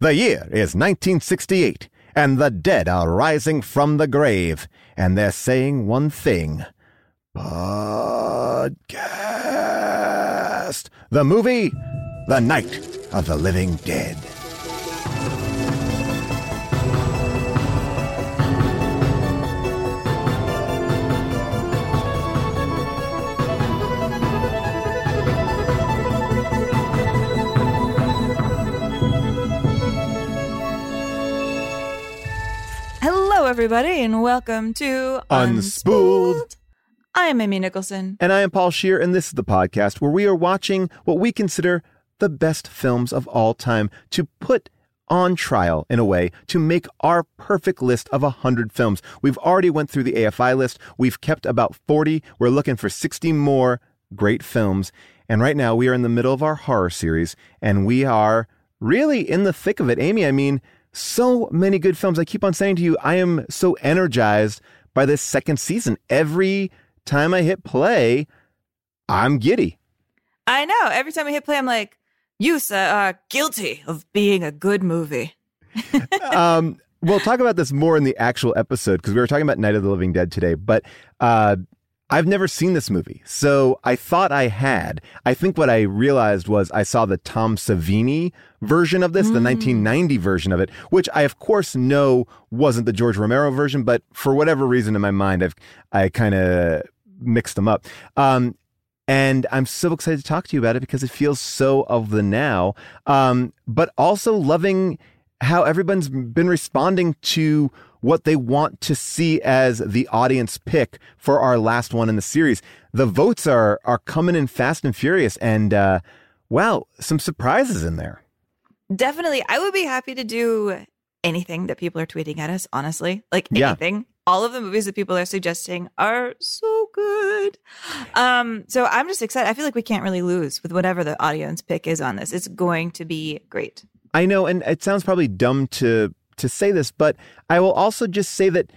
The year is 1968, and the dead are rising from the grave, and they're saying one thing Podcast. The movie, The Night of the Living Dead. Everybody, and welcome to Unspooled. I am Amy Nicholson. And I am Paul Scheer, and this is the podcast where we are watching what we consider the best films of all time to put on trial in a way to make our perfect list of 100 films. We've already went through the AFI list. We've kept about 40. We're looking for 60 more great films. And right now we are in the middle of our horror series and we are really in the thick of it. Amy, I mean, so many good films. I keep on saying to you, I am so energized by this second season. Every time I hit play, I'm giddy. I know. Every time I hit play, I'm like, you sir, are guilty of being a good movie. um, we'll talk about this more in the actual episode because we were talking about Night of the Living Dead today, but uh, I've never seen this movie. So I thought I had. I think what I realized was I saw the Tom Savini version of this, the 1990 version of it, which I, of course, know wasn't the George Romero version, but for whatever reason in my mind, I've I kind of mixed them up. Um, and I'm so excited to talk to you about it because it feels so of the now. Um, but also loving how everyone's been responding to what they want to see as the audience pick for our last one in the series. The votes are are coming in fast and furious, and uh, wow, some surprises in there. Definitely. I would be happy to do anything that people are tweeting at us, honestly. Like Yeah. anything. All of the movies that people are suggesting are so good. Um, so I'm just excited. I feel like we can't really lose with whatever the audience pick is on this. It's going to be great. I know, and it sounds probably dumb to to say this, but I will also just say that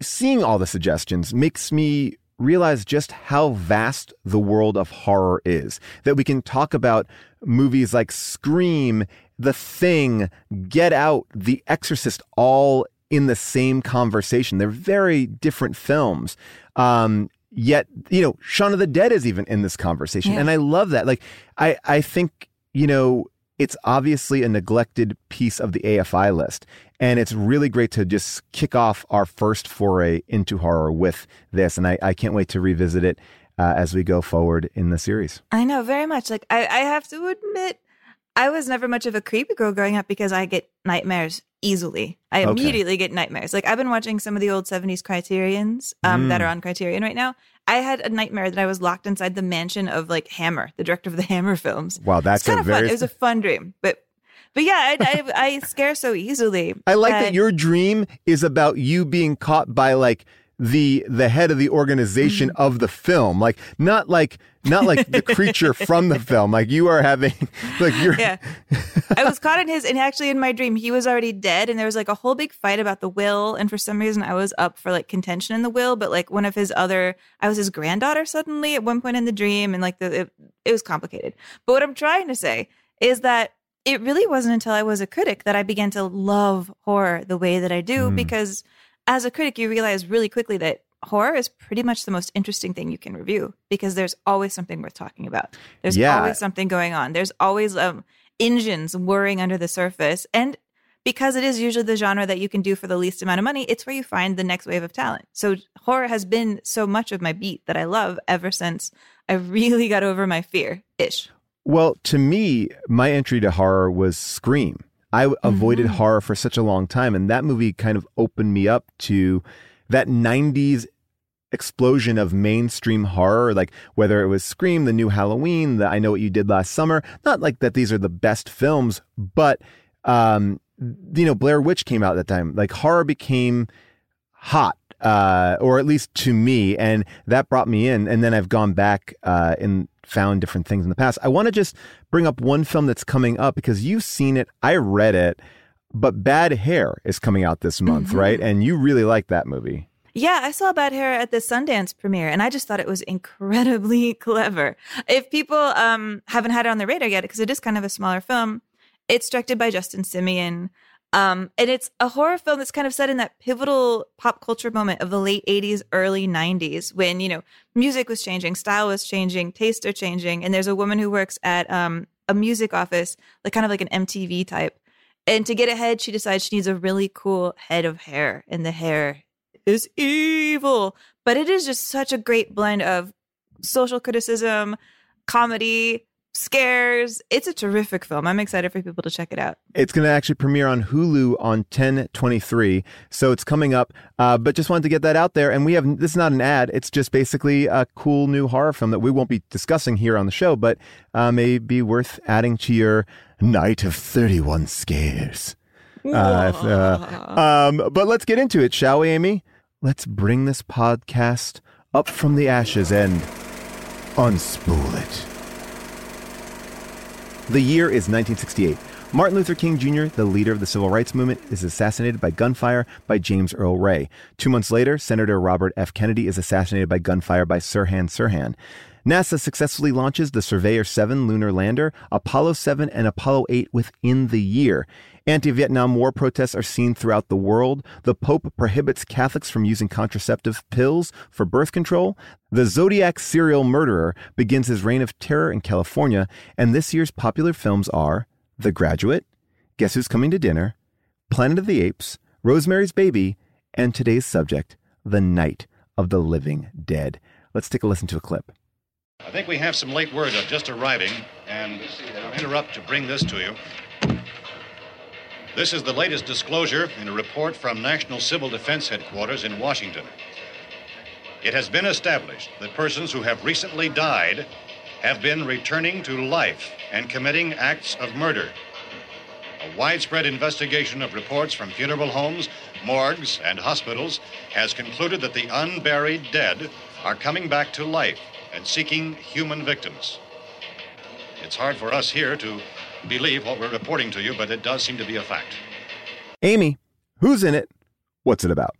seeing all the suggestions makes me realize just how vast the world of horror is. That we can talk about movies like Scream, The Thing, Get Out, The Exorcist, all in the same conversation. They're very different films. Um, yet, you know, Shaun of the Dead is even in this conversation. Yeah. And I love that. Like, I, I think, you know, it's obviously a neglected piece of the AFI list. And it's really great to just kick off our first foray into horror with this. And I, I can't wait to revisit it uh, as we go forward in the series. I know very much. Like I, I have to admit, I was never much of a creepy girl growing up because I get nightmares easily. I Okay. immediately get nightmares. Like I've been watching some of the old 70s Criterions um, that Mm. are on Criterion right now. I had a nightmare that I was locked inside the mansion of like Hammer, the director of the Hammer films. Wow, that's kind a of fun. It was a fun dream, but but yeah, I, I, I scare so easily. I like that your dream is about you being caught by like the the head of the organization Mm-hmm. of the film, like not like not like the creature from the film. Like you are having like you're Yeah. I was caught in his, and actually in my dream, he was already dead. And there was like a whole big fight about the will. And for some reason, I was up for like contention in the will. But like one of his other, I was his granddaughter suddenly at one point in the dream. And like the, it, it was complicated. But what I'm trying to say is that it really wasn't until I was a critic that I began to love horror the way that I do. Mm. Because as a critic, you realize really quickly that horror is pretty much the most interesting thing you can review because there's always something worth talking about. There's Yeah. always something going on. There's always um, engines whirring under the surface. And because it is usually the genre that you can do for the least amount of money, it's where you find the next wave of talent. So horror has been so much of my beat that I love ever since I really got over my fear ish. Well, to me, my entry to horror was Scream. I avoided Mm-hmm. horror for such a long time, and that movie kind of opened me up to that 90s explosion of mainstream horror, like whether it was Scream, the new Halloween, the I Know What You Did Last Summer. Not like that these are the best films, but, um, you know, Blair Witch came out at that time. Like horror became hot. Uh, or at least to me, and that brought me in. And then I've gone back uh, and found different things in the past. I want to just bring up one film that's coming up because you've seen it, I read it, but Bad Hair is coming out this month, Mm-hmm. right? And you really like that movie. Yeah, I saw Bad Hair at the Sundance premiere, and I just thought it was incredibly clever. If people um, haven't had it on their radar yet, because it is kind of a smaller film, it's directed by Justin Simien. Um, and it's a horror film that's kind of set in that pivotal pop culture moment of the late 80s, early 90s, when, you know, music was changing, style was changing, tastes are changing. And there's a woman who works at um, a music office, like kind of like an MTV type. And to get ahead, she decides she needs a really cool head of hair, and the hair is evil. But it is just such a great blend of social criticism, comedy, scares. It's a terrific film. I'm excited for people to check it out. It's going to actually premiere on Hulu on 1023. So it's coming up. Uh, but just wanted to get that out there. And we have this is not an ad. It's just basically a cool new horror film that we won't be discussing here on the show, but uh, may be worth adding to your night of 31 scares. Uh, if, uh, um, but let's get into it, shall we, Amy? Let's bring this podcast up from the ashes and unspool it. The year is 1968. Martin Luther King Jr., the leader of the civil rights movement, is assassinated by gunfire by James Earl Ray. Two months later, Senator Robert F. Kennedy is assassinated by gunfire by Sirhan Sirhan. NASA successfully launches the Surveyor 7 lunar lander, Apollo 7, and Apollo 8 within the year. Anti Vietnam War protests are seen throughout the world. The Pope prohibits Catholics from using contraceptive pills for birth control. The Zodiac serial murderer begins his reign of terror in California. And this year's popular films are The Graduate, Guess Who's Coming to Dinner, Planet of the Apes, Rosemary's Baby, and today's subject, The Night of the Living Dead. Let's take a listen to a clip. I think we have some late word of just arriving, and I'll interrupt to bring this to you. This is the latest disclosure in a report from National Civil Defense Headquarters in Washington. It has been established that persons who have recently died have been returning to life and committing acts of murder. A widespread investigation of reports from funeral homes, morgues, and hospitals has concluded that the unburied dead are coming back to life and seeking human victims. It's hard for us here to believe what we're reporting to you, but it does seem to be a fact. Amy, who's in it? What's it about?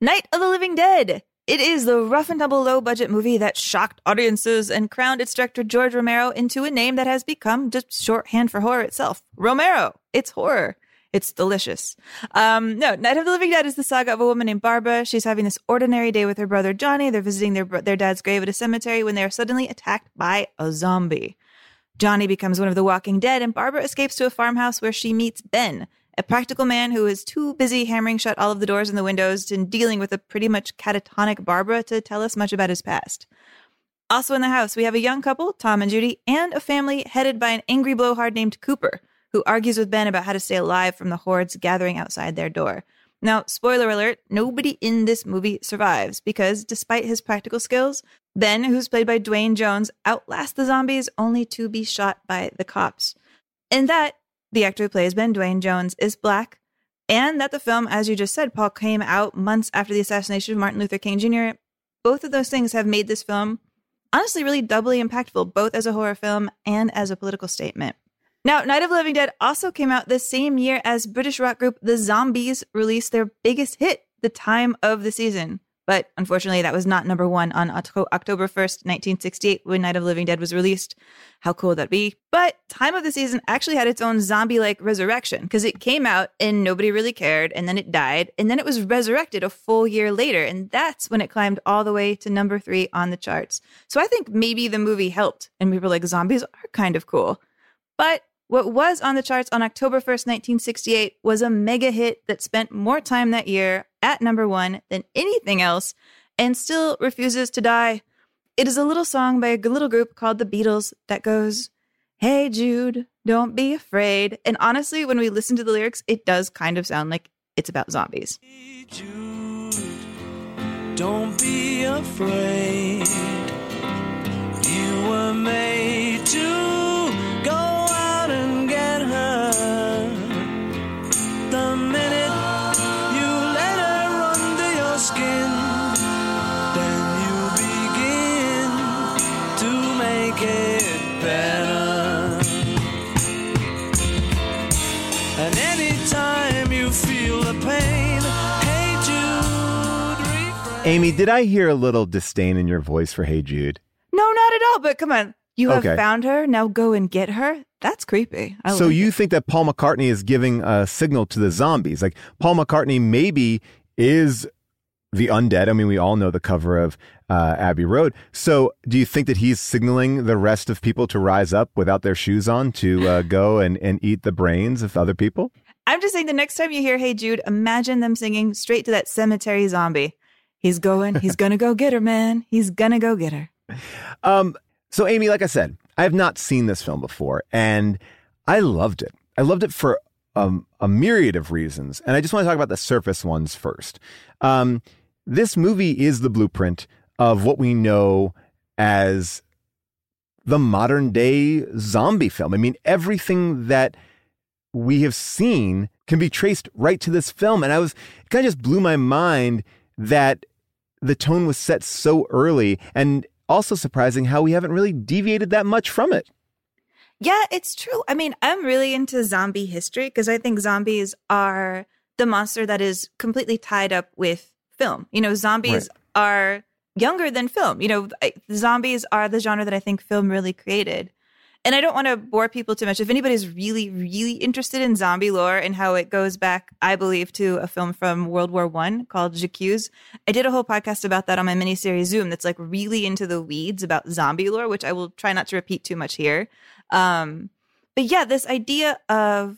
Night of the Living Dead. It is the rough and tumble low budget movie that shocked audiences and crowned its director George Romero into a name that has become just shorthand for horror itself. Romero. It's horror. It's delicious. Um, no, Night of the Living Dead is the saga of a woman named Barbara. She's having this ordinary day with her brother Johnny. They're visiting their their dad's grave at a cemetery when they are suddenly attacked by a zombie. Johnny becomes one of the walking dead, and Barbara escapes to a farmhouse where she meets Ben, a practical man who is too busy hammering shut all of the doors and the windows and dealing with a pretty much catatonic Barbara to tell us much about his past. Also in the house, we have a young couple, Tom and Judy, and a family headed by an angry blowhard named Cooper, who argues with Ben about how to stay alive from the hordes gathering outside their door. Now, spoiler alert, nobody in this movie survives because despite his practical skills, Ben, who's played by Duane Jones, outlasts the zombies only to be shot by the cops. And that, the actor who plays Ben Duane Jones, is black, and that the film, as you just said, Paul, came out months after the assassination of Martin Luther King Jr. Both of those things have made this film honestly really doubly impactful, both as a horror film and as a political statement. Now, Night of the Living Dead also came out the same year as British rock group The Zombies released their biggest hit, The Time of the Season. But unfortunately, that was not number one on October 1st, 1968, when Night of the Living Dead was released. How cool would that be? But Time of the Season actually had its own zombie like resurrection because it came out and nobody really cared, and then it died, and then it was resurrected a full year later. And that's when it climbed all the way to number three on the charts. So I think maybe the movie helped, and we were like, zombies are kind of cool. But what was on the charts on October 1st, 1968 was a mega hit that spent more time that year at number one than anything else and still refuses to die. It is a little song by a little group called the Beatles that goes, Hey Jude, don't be afraid. And honestly, when we listen to the lyrics, it does kind of sound like it's about zombies. Hey Jude, don't be afraid. You were made to Amy, did I hear a little disdain in your voice for Hey Jude? No, not at all. But come on. You have okay. found her. Now go and get her. That's creepy. I so like you it. think that Paul McCartney is giving a signal to the zombies? Like Paul McCartney maybe is the undead. I mean, we all know the cover of uh, Abbey Road. So do you think that he's signaling the rest of people to rise up without their shoes on to uh, go and, and eat the brains of other people? I'm just saying the next time you hear Hey Jude, imagine them singing straight to that cemetery zombie. He's going. He's gonna go get her, man. He's gonna go get her. Um. So, Amy, like I said, I have not seen this film before, and I loved it. I loved it for um, a myriad of reasons, and I just want to talk about the surface ones first. Um, this movie is the blueprint of what we know as the modern day zombie film. I mean, everything that we have seen can be traced right to this film. And I was, it kind of just blew my mind that the tone was set so early and also surprising how we haven't really deviated that much from it. Yeah, it's true. I mean, I'm really into zombie history because I think zombies are the monster that is completely tied up with film. You know, zombies right. are younger than film. You know, zombies are the genre that I think film really created and I don't want to bore people too much. If anybody's really, really interested in zombie lore and how it goes back, I believe, to a film from World War One called J'accuse, I did a whole podcast about that on my miniseries Zoom. That's like really into the weeds about zombie lore, which I will try not to repeat too much here. Um, but yeah, this idea of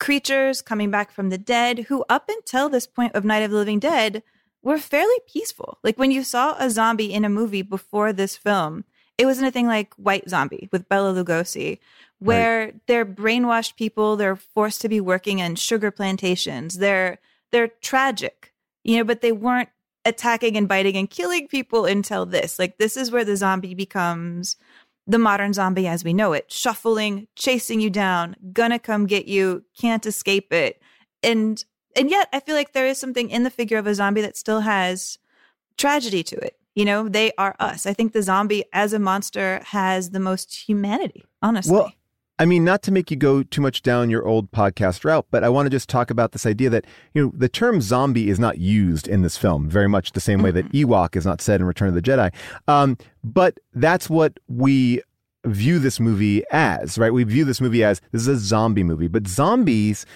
creatures coming back from the dead, who up until this point of Night of the Living Dead were fairly peaceful. Like when you saw a zombie in a movie before this film it wasn't a thing like White Zombie with Bela Lugosi, where right. they're brainwashed people, they're forced to be working in sugar plantations. They're they're tragic, you know, but they weren't attacking and biting and killing people until this. Like this is where the zombie becomes the modern zombie as we know it, shuffling, chasing you down, gonna come get you, can't escape it. And and yet I feel like there is something in the figure of a zombie that still has tragedy to it. You know, they are us. I think the zombie as a monster has the most humanity, honestly. Well, I mean, not to make you go too much down your old podcast route, but I want to just talk about this idea that, you know, the term zombie is not used in this film very much the same way that mm-hmm. Ewok is not said in Return of the Jedi. Um, but that's what we view this movie as, right? We view this movie as this is a zombie movie, but zombies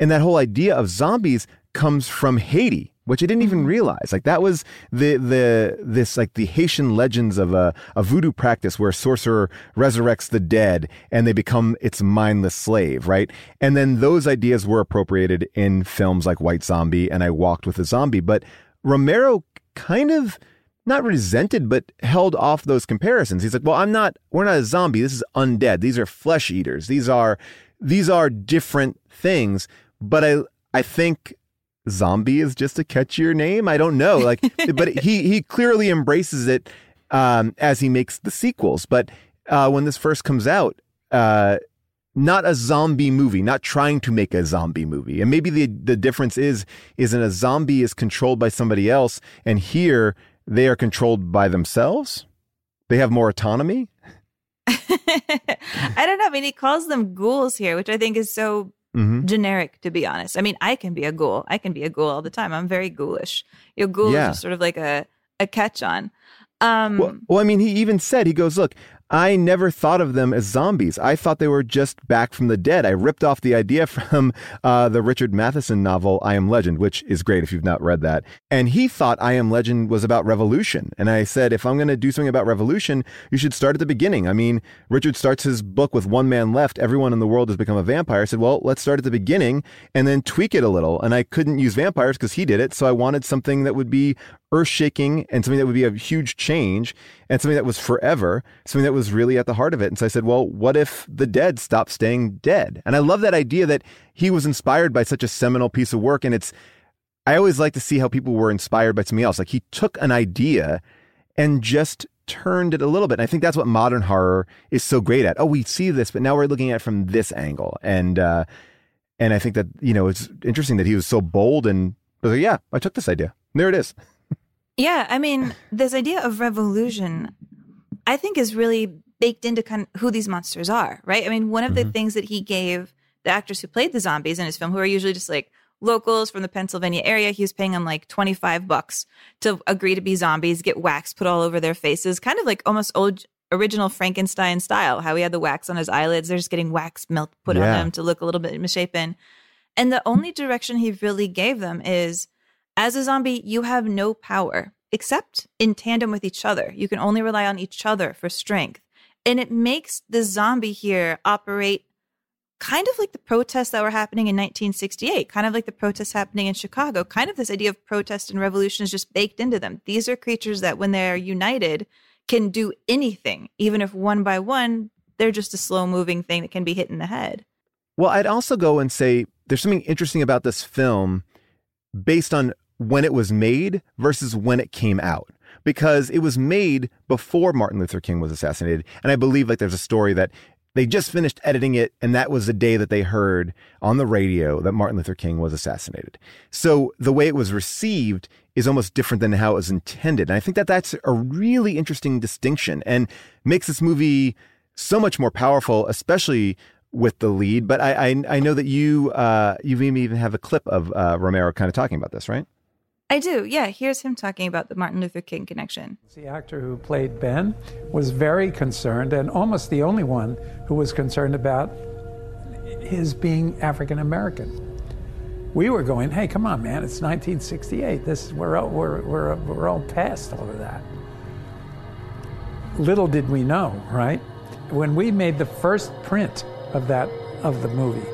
and that whole idea of zombies comes from Haiti which I didn't even mm-hmm. realize. Like that was the the this like the Haitian legends of a, a voodoo practice where a sorcerer resurrects the dead and they become its mindless slave, right? And then those ideas were appropriated in films like White Zombie and I Walked with a Zombie, but Romero kind of not resented, but held off those comparisons. He's like, well, I'm not, we're not a zombie. This is undead. These are flesh eaters. These are, these are different things. But I, I think zombie is just a catchier name. I don't know. Like, but he he clearly embraces it um, as he makes the sequels. But uh, when this first comes out, uh, not a zombie movie, not trying to make a zombie movie. And maybe the the difference is is in a zombie is controlled by somebody else, and here they are controlled by themselves. They have more autonomy. I don't know. I mean, he calls them ghouls here, which I think is so mm-hmm. generic, to be honest. I mean, I can be a ghoul. I can be a ghoul all the time. I'm very ghoulish. your ghoul yeah. is sort of like a, a catch on. Um, well, well, I mean, he even said, he goes, look, I never thought of them as zombies. I thought they were just back from the dead. I ripped off the idea from uh, the Richard Matheson novel, I Am Legend, which is great if you've not read that. And he thought I Am Legend was about revolution. And I said, if I'm going to do something about revolution, you should start at the beginning. I mean, Richard starts his book with one man left. Everyone in the world has become a vampire. I said, well, let's start at the beginning and then tweak it a little. And I couldn't use vampires because he did it. So I wanted something that would be earth shaking and something that would be a huge change and something that was forever, something that was really at the heart of it. And so I said, well, what if the dead stop staying dead? And I love that idea that he was inspired by such a seminal piece of work. And it's, I always like to see how people were inspired by something else. Like he took an idea and just turned it a little bit. And I think that's what modern horror is so great at. Oh, we see this, but now we're looking at it from this angle. And, uh, and I think that, you know, it's interesting that he was so bold and was like, yeah, I took this idea. There it is. Yeah, I mean, this idea of revolution, I think, is really baked into kind of who these monsters are, right? I mean, one of mm-hmm. the things that he gave the actors who played the zombies in his film, who are usually just like locals from the Pennsylvania area, he was paying them like 25 bucks to agree to be zombies, get wax put all over their faces, kind of like almost old original Frankenstein style, how he had the wax on his eyelids. They're just getting wax milk put yeah. on them to look a little bit misshapen. And the only direction he really gave them is as a zombie, you have no power except in tandem with each other. You can only rely on each other for strength. And it makes the zombie here operate kind of like the protests that were happening in 1968, kind of like the protests happening in Chicago. Kind of this idea of protest and revolution is just baked into them. These are creatures that, when they're united, can do anything, even if one by one, they're just a slow moving thing that can be hit in the head. Well, I'd also go and say there's something interesting about this film based on when it was made versus when it came out because it was made before Martin Luther King was assassinated. And I believe like there's a story that they just finished editing it and that was the day that they heard on the radio that Martin Luther King was assassinated. So the way it was received is almost different than how it was intended. And I think that that's a really interesting distinction and makes this movie so much more powerful, especially with the lead. But I I, I know that you uh, you even have a clip of uh, Romero kind of talking about this, right? I do. Yeah, here's him talking about the Martin Luther King connection. The actor who played Ben was very concerned, and almost the only one who was concerned about his being African American. We were going, hey, come on, man, it's 1968. This we're all, we're, we're, we're all past all of that. Little did we know, right? When we made the first print of that of the movie,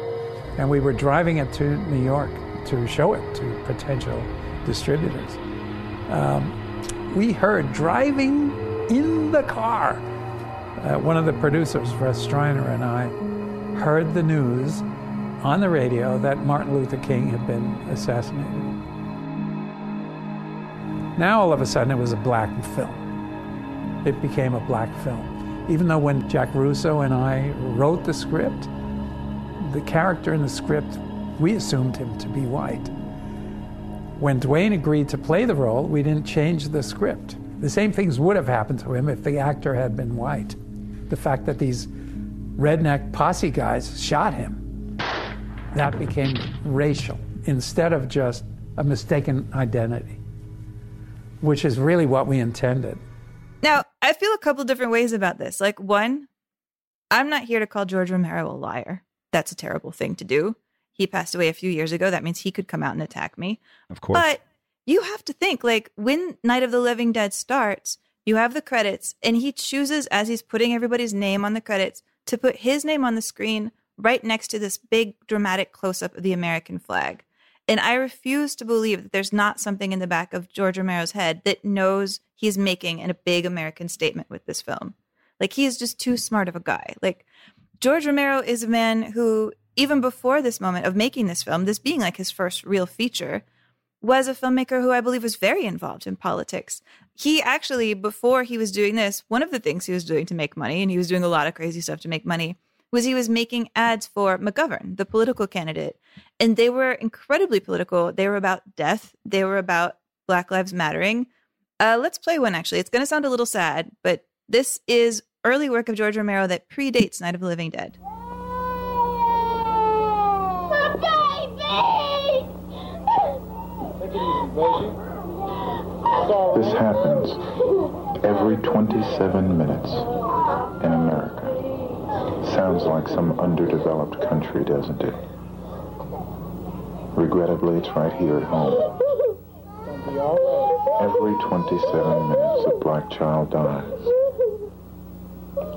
and we were driving it to New York to show it to potential distributors. Um, we heard driving in the car. Uh, one of the producers, Russ Streiner, and I heard the news on the radio that Martin Luther King had been assassinated. Now, all of a sudden, it was a black film. It became a black film. Even though when Jack Russo and I wrote the script, the character in the script, we assumed him to be white. When Duane agreed to play the role, we didn't change the script. The same things would have happened to him if the actor had been white. The fact that these redneck posse guys shot him, that became racial instead of just a mistaken identity, which is really what we intended. Now, I feel a couple different ways about this. Like, one, I'm not here to call George Romero a liar. That's a terrible thing to do. He passed away a few years ago. That means he could come out and attack me. Of course. But you have to think like when Night of the Living Dead starts, you have the credits, and he chooses as he's putting everybody's name on the credits to put his name on the screen right next to this big dramatic close up of the American flag. And I refuse to believe that there's not something in the back of George Romero's head that knows he's making a big American statement with this film. Like he is just too smart of a guy. Like George Romero is a man who even before this moment of making this film, this being like his first real feature, was a filmmaker who I believe was very involved in politics. He actually, before he was doing this, one of the things he was doing to make money, and he was doing a lot of crazy stuff to make money, was he was making ads for McGovern, the political candidate. And they were incredibly political. They were about death, they were about Black Lives Mattering. Uh, let's play one actually. It's going to sound a little sad, but this is early work of George Romero that predates Night of the Living Dead. This happens every 27 minutes in America. Sounds like some underdeveloped country, doesn't it? Regrettably, it's right here at home. Every 27 minutes, a black child dies.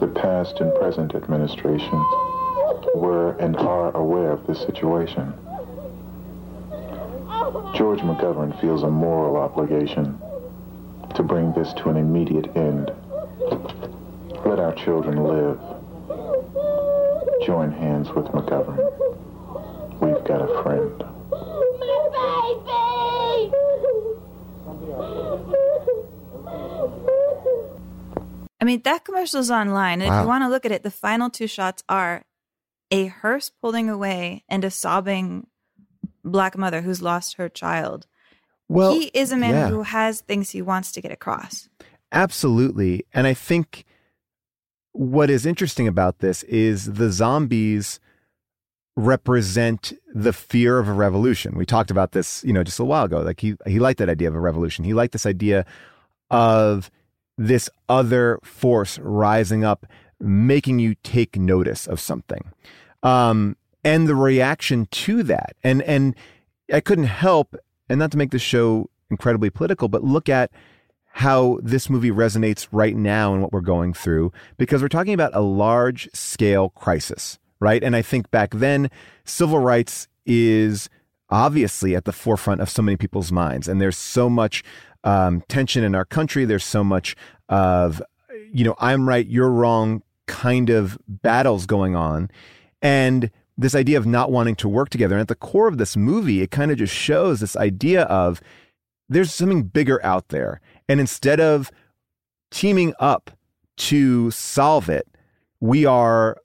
The past and present administrations were and are aware of this situation. George McGovern feels a moral obligation to bring this to an immediate end. Let our children live. Join hands with McGovern. We've got a friend. I mean, that commercial is online. And Wow. if you want to look at it, the final two shots are a hearse pulling away and a sobbing black mother who's lost her child. Well, he is a man yeah. who has things he wants to get across. Absolutely. And I think what is interesting about this is the zombies represent the fear of a revolution. We talked about this, you know, just a while ago. Like he he liked that idea of a revolution. He liked this idea of this other force rising up, making you take notice of something. Um, and the reaction to that. And and I couldn't help, and not to make the show incredibly political, but look at how this movie resonates right now and what we're going through because we're talking about a large scale crisis, right? And I think back then, civil rights is obviously at the forefront of so many people's minds. And there's so much um, tension in our country. There's so much of, you know, I'm right, you're wrong kind of battles going on. And this idea of not wanting to work together. And at the core of this movie, it kind of just shows this idea of there's something bigger out there. And instead of teaming up to solve it, we are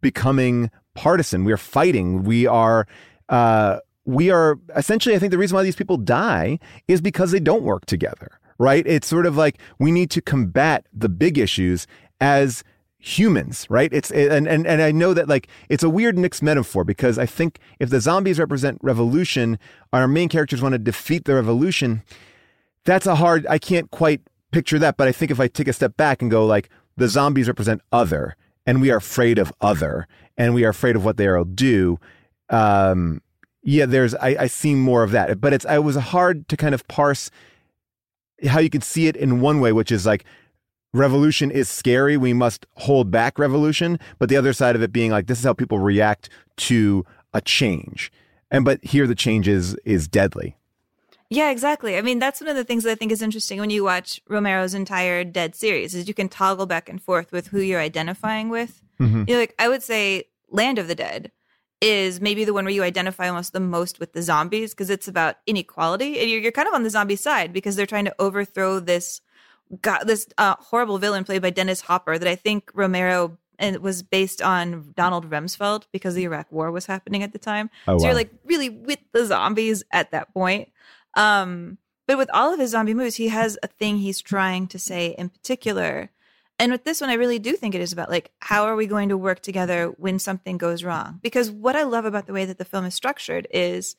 becoming partisan. We are fighting. We are, uh, we are essentially, I think the reason why these people die is because they don't work together, right? It's sort of like we need to combat the big issues as humans, right? It's and and and I know that like it's a weird mixed metaphor because I think if the zombies represent revolution, our main characters want to defeat the revolution. That's a hard. I can't quite picture that, but I think if I take a step back and go like the zombies represent other, and we are afraid of other, and we are afraid of what they will do. Um, yeah, there's I, I see more of that, but it's I was hard to kind of parse how you can see it in one way, which is like revolution is scary. We must hold back revolution. But the other side of it being like, this is how people react to a change. And but here the change is is deadly. Yeah, exactly. I mean, that's one of the things that I think is interesting when you watch Romero's entire Dead series is you can toggle back and forth with who you're identifying with. Mhm. You know, like I would say Land of the Dead is maybe the one where you identify almost the most with the zombies because it's about inequality and you're, you're kind of on the zombie side because they're trying to overthrow this got this uh, horrible villain played by Dennis Hopper that I think Romero and it was based on Donald Rumsfeld because the Iraq War was happening at the time. Oh, so you're like really with the zombies at that point. Um, but with all of his zombie movies, he has a thing he's trying to say in particular. And with this one, I really do think it is about like, how are we going to work together when something goes wrong? Because what I love about the way that the film is structured is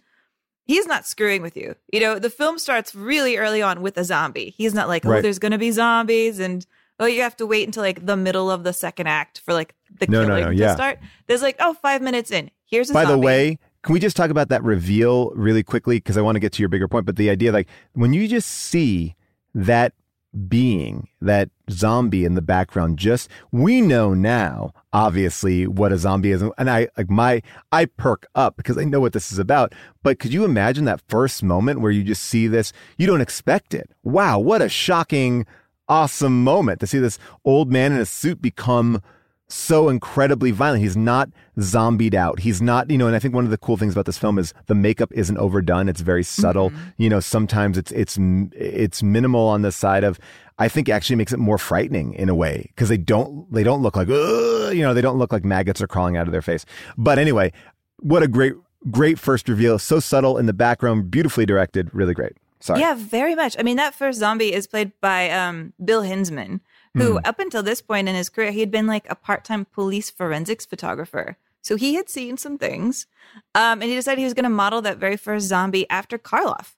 he's not screwing with you. You know, the film starts really early on with a zombie. He's not like, oh, Right. there's going to be zombies and oh, you have to wait until like the middle of the second act for like the No, no, killing no, to yeah. start. There's like, oh, five minutes in. Here's a By the way, can we just talk about that reveal really quickly? Because I want to get to your bigger point. But the idea, like, when you just see that being, that zombie in the background, just we know now, obviously, what a zombie is. And I like my I perk up because I know what this is about. But could you imagine that first moment where you just see this? You don't expect it. Wow, what a shocking, awesome moment to see this old man in a suit become so incredibly violent. He's not zombied out. He's not, you know, and I think one of the cool things about this film is the makeup isn't overdone. It's very subtle. Mm-hmm. You know, sometimes it's it's it's minimal on the side of I think actually makes it more frightening in a way because they don't they don't look like you know, they don't look like maggots are crawling out of their face. But anyway, what a great great first reveal. So subtle in the background, beautifully directed, really great. Sorry. Yeah, very much. I mean, that first zombie is played by um, Bill Hinsman, who Hmm. up until this point in his career, he had been like a part-time police forensics photographer. So he had seen some things, um, and he decided he was going to model that very first zombie after Karloff.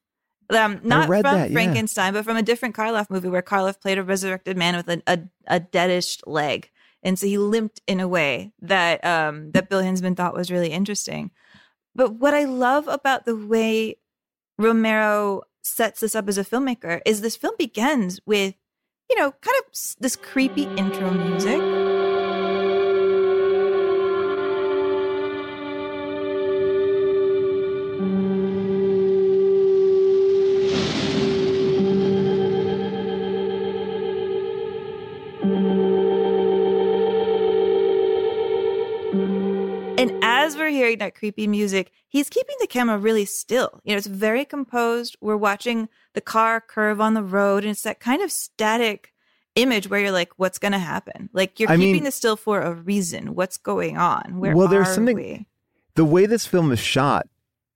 Um, not from that, yeah. Frankenstein, but from a different Karloff movie where Karloff played a resurrected man with a, a, a deadish leg, and so he limped in a way that um, that Bill Hinzman thought was really interesting. But what I love about the way Romero sets this up as a filmmaker is this film begins with, you know, kind of this creepy intro music. That creepy music, he's keeping the camera really still. You know, it's very composed. We're watching the car curve on the road, and it's that kind of static image where you're like, what's going to happen? Like, you're I keeping mean- this still for a reason. What's going on? Where Well, there's are something- we? the way this film is shot,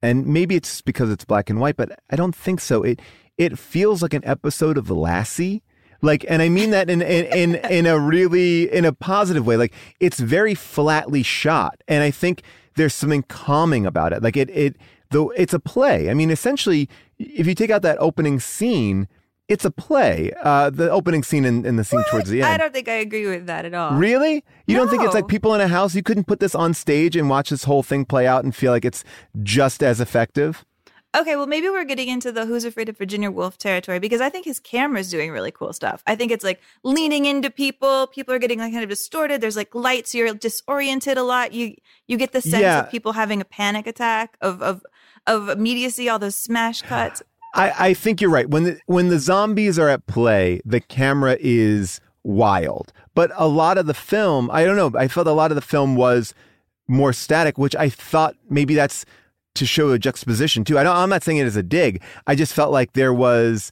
and maybe it's because it's black and white, but I don't think so. It it feels like an episode of Lassie. Like, and I mean that in, in in in a really in a positive way. Like, it's very flatly shot, and I think there's something calming about it. Like, it it though it's a play. I mean, essentially, if you take out that opening scene, it's a play. Uh, the opening scene and, and the scene towards the end. I don't think I agree with that at all. Really? You don't think it's like people in a house? You couldn't put this on stage and watch this whole thing play out and feel like it's just as effective? Okay, well, maybe we're getting into the Who's Afraid of Virginia Woolf territory because I think his camera's doing really cool stuff. I think it's like leaning into people. People are getting like kind of distorted. There's like lights. You're disoriented a lot. You you get the sense Yeah. of people having a panic attack of of of immediacy. All those smash cuts. I, I think you're right. When the, when the zombies are at play, the camera is wild. But a lot of the film, I don't know, I felt a lot of the film was more static, which I thought maybe that's to show a juxtaposition too. I don't, I'm not saying it as a dig. I just felt like there was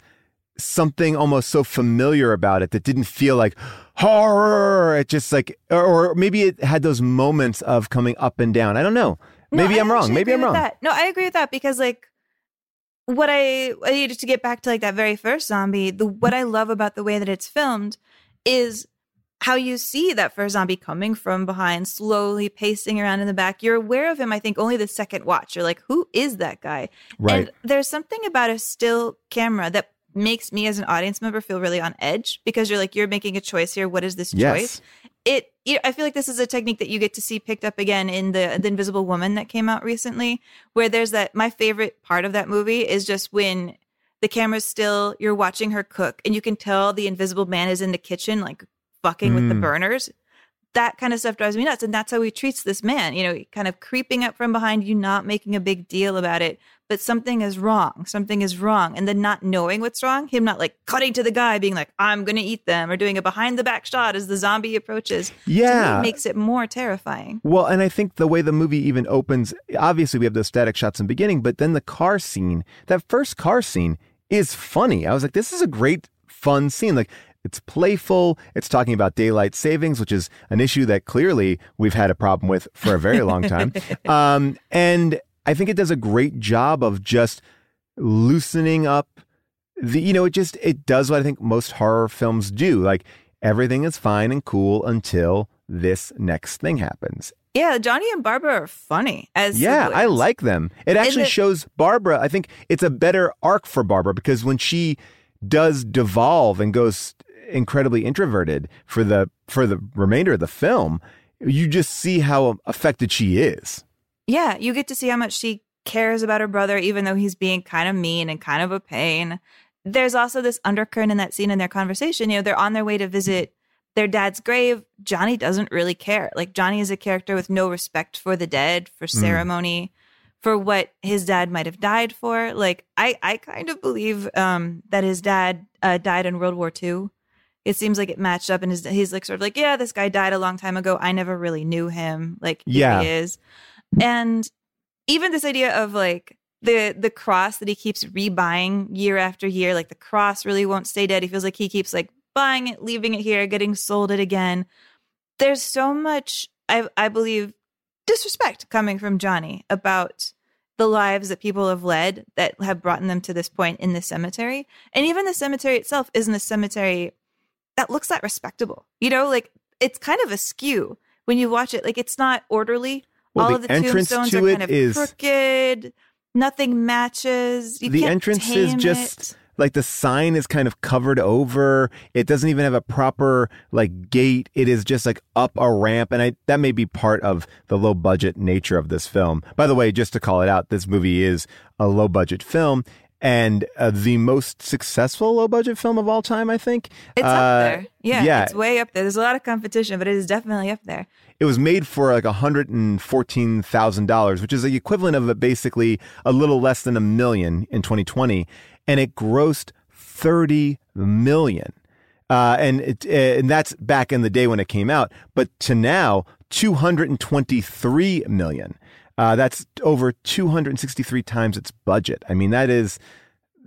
something almost so familiar about it that didn't feel like horror. It just like, or, or maybe it had those moments of coming up and down. I don't know. No, Maybe I I'm wrong. Maybe I'm wrong. That. No, I agree with that because like what I I needed to get back to like that very first zombie. The what mm-hmm. I love about the way that it's filmed is how you see that first zombie coming from behind, slowly pacing around in the back. You're aware of him, I think, only the second watch. You're like, who is that guy? Right. And there's something about a still camera that makes me as an audience member feel really on edge because you're like, you're making a choice here. What is this Yes. choice? It, you know, I feel like this is a technique that you get to see picked up again in the the Invisible Woman that came out recently, where there's that. My favorite part of that movie is just when the camera's still, you're watching her cook, and you can tell the Invisible Man is in the kitchen, like fucking with the Mm. burners. That kind of stuff drives me nuts, and that's how he treats this man. You know, kind of creeping up from behind you, not making a big deal about it, but something is wrong. Something is wrong, and then not knowing what's wrong. Him not like cutting to the guy, being like, "I'm gonna eat them," or doing a behind the back shot as the zombie approaches. to me, Yeah. makes it more terrifying. Well, and I think the way the movie even opens, obviously we have those static shots in the beginning, but then the car scene, that first car scene is funny. I was like, this is a great, fun scene. Like, it's playful. It's talking about daylight savings, which is an issue that clearly we've had a problem with for a very long time. um, and I think it does a great job of just loosening up the, you know, it just, it does what I think most horror films do. Like, everything is fine and cool until this next thing happens. Yeah, Johnny and Barbara are funny as Yeah, I like them. It actually it- shows Barbara. I think it's a better arc for Barbara because when she does devolve and goes incredibly introverted for the for the remainder of the film, you just see how affected she is. Yeah, you get to see how much she cares about her brother, even though he's being kind of mean and kind of a pain. There's also this undercurrent in that scene in their conversation. You know, they're on their way to visit their dad's grave. Johnny doesn't really care. Like, Johnny is a character with no respect for the dead, for ceremony, for what his dad might have died for. Like, I, I kind of believe um, that his dad uh, died in World War II. It seems like it matched up, and his, he's like sort of like, yeah, this guy died a long time ago. I never really knew him. Like, Yeah. he is, and even this idea of like the the cross that he keeps rebuying year after year, like the cross really won't stay dead. He feels like he keeps like buying it, leaving it here, getting sold it again. There's so much, I I believe, disrespect coming from Johnny about the lives that people have led that have brought them to this point in the cemetery. And even the cemetery itself isn't a cemetery that looks that respectable. You know, like it's kind of askew when you watch it. Like it's not orderly. Well, All the of the entrance tombstones to are it kind of is- crooked. Nothing matches. You the entrance is just it. like the sign is kind of covered over. It doesn't even have a proper like gate. It is just like up a ramp, and I that may be part of the low budget nature of this film. By the way, just to call it out, this movie is a low budget film. And uh, the most successful low budget film of all time, I think. It's Uh, up there. Yeah, yeah. it's way up there. There's a lot of competition, but it is definitely up there. It was made for like $114,000, which is the equivalent of basically a little less than a million in 2020. And it grossed 30 million. Uh, and it, and that's back in the day when it came out. But to now, 223 million. Uh, that's over 263 times its budget. I mean, that is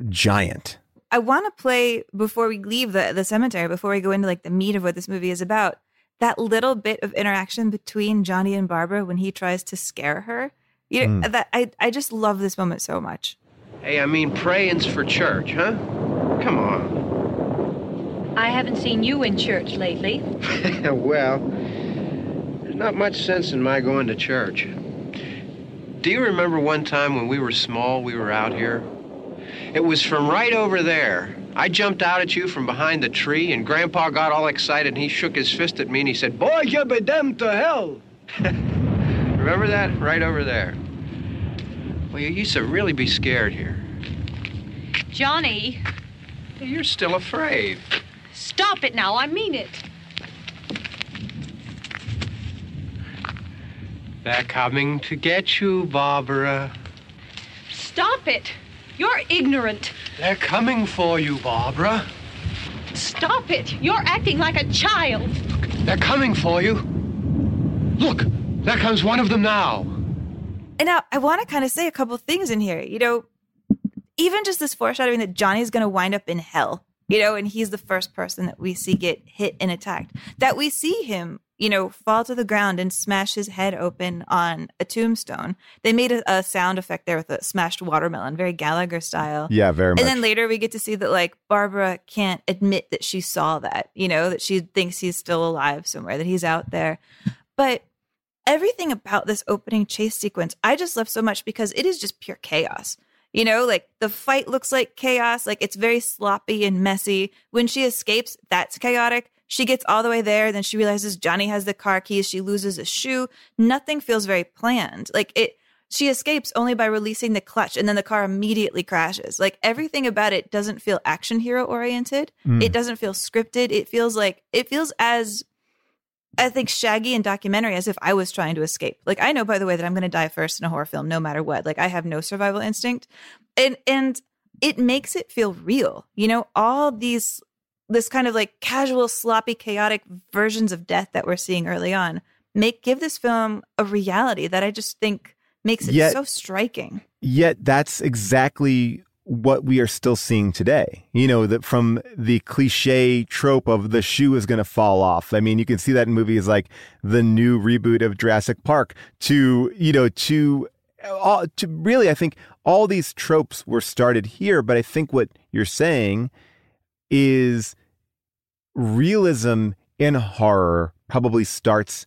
giant. I want to play before we leave the, the cemetery, before we go into like the meat of what this movie is about, that little bit of interaction between Johnny and Barbara when he tries to scare her. You know, that I, I just love this moment so much. Hey, I mean, praying's for church, huh? Come on. I haven't seen you in church lately. well, there's not much sense in my going to church. Do you remember one time when we were small, we were out here? It was from right over there. I jumped out at you from behind the tree, and Grandpa got all excited, and he shook his fist at me, and he said, Boy, you be damned to hell. remember that? Right over there. Well, you used to really be scared here. Johnny, You're still afraid. stop it now. I mean it. They're coming to get you, Barbara. Stop it. You're ignorant. They're coming for you, Barbara. Stop it. You're acting like a child. They're coming for you. Look, there comes one of them now. And now I want to kind of say a couple things in here. You know, even just this foreshadowing that Johnny's going to wind up in hell, you know, and he's the first person that we see get hit and attacked. That we see him, you know, fall to the ground and smash his head open on a tombstone. They made a, a sound effect there with a smashed watermelon, very Gallagher style. Yeah, very much. And then later we get to see that like Barbara can't admit that she saw that, you know, that she thinks he's still alive somewhere, that he's out there. But everything about this opening chase sequence, I just love so much because it is just pure chaos. You know, like the fight looks like chaos, like it's very sloppy and messy. When she escapes, that's chaotic. She gets all the way there, then she realizes Johnny has the car keys, she loses a shoe. Nothing feels very planned. Like it she escapes only by releasing the clutch and then the car immediately crashes. Like everything about it doesn't feel action hero oriented. Hmm. It doesn't feel scripted. It feels like it feels as I think shaggy and documentary as if I was trying to escape. Like I know by the way that I'm going to die first in a horror film no matter what. Like I have no survival instinct. And and it makes it feel real. You know, all these this kind of like casual sloppy chaotic versions of death that we're seeing early on make give this film a reality that I just think makes it Yet- so striking. Yet that's exactly what we are still seeing today. You know, that from the cliche trope of the shoe is going to fall off. I mean, you can see that in movies like the new reboot of Jurassic Park to, you know, to uh, all to really I think all these tropes were started here, but I think what you're saying is realism in horror probably starts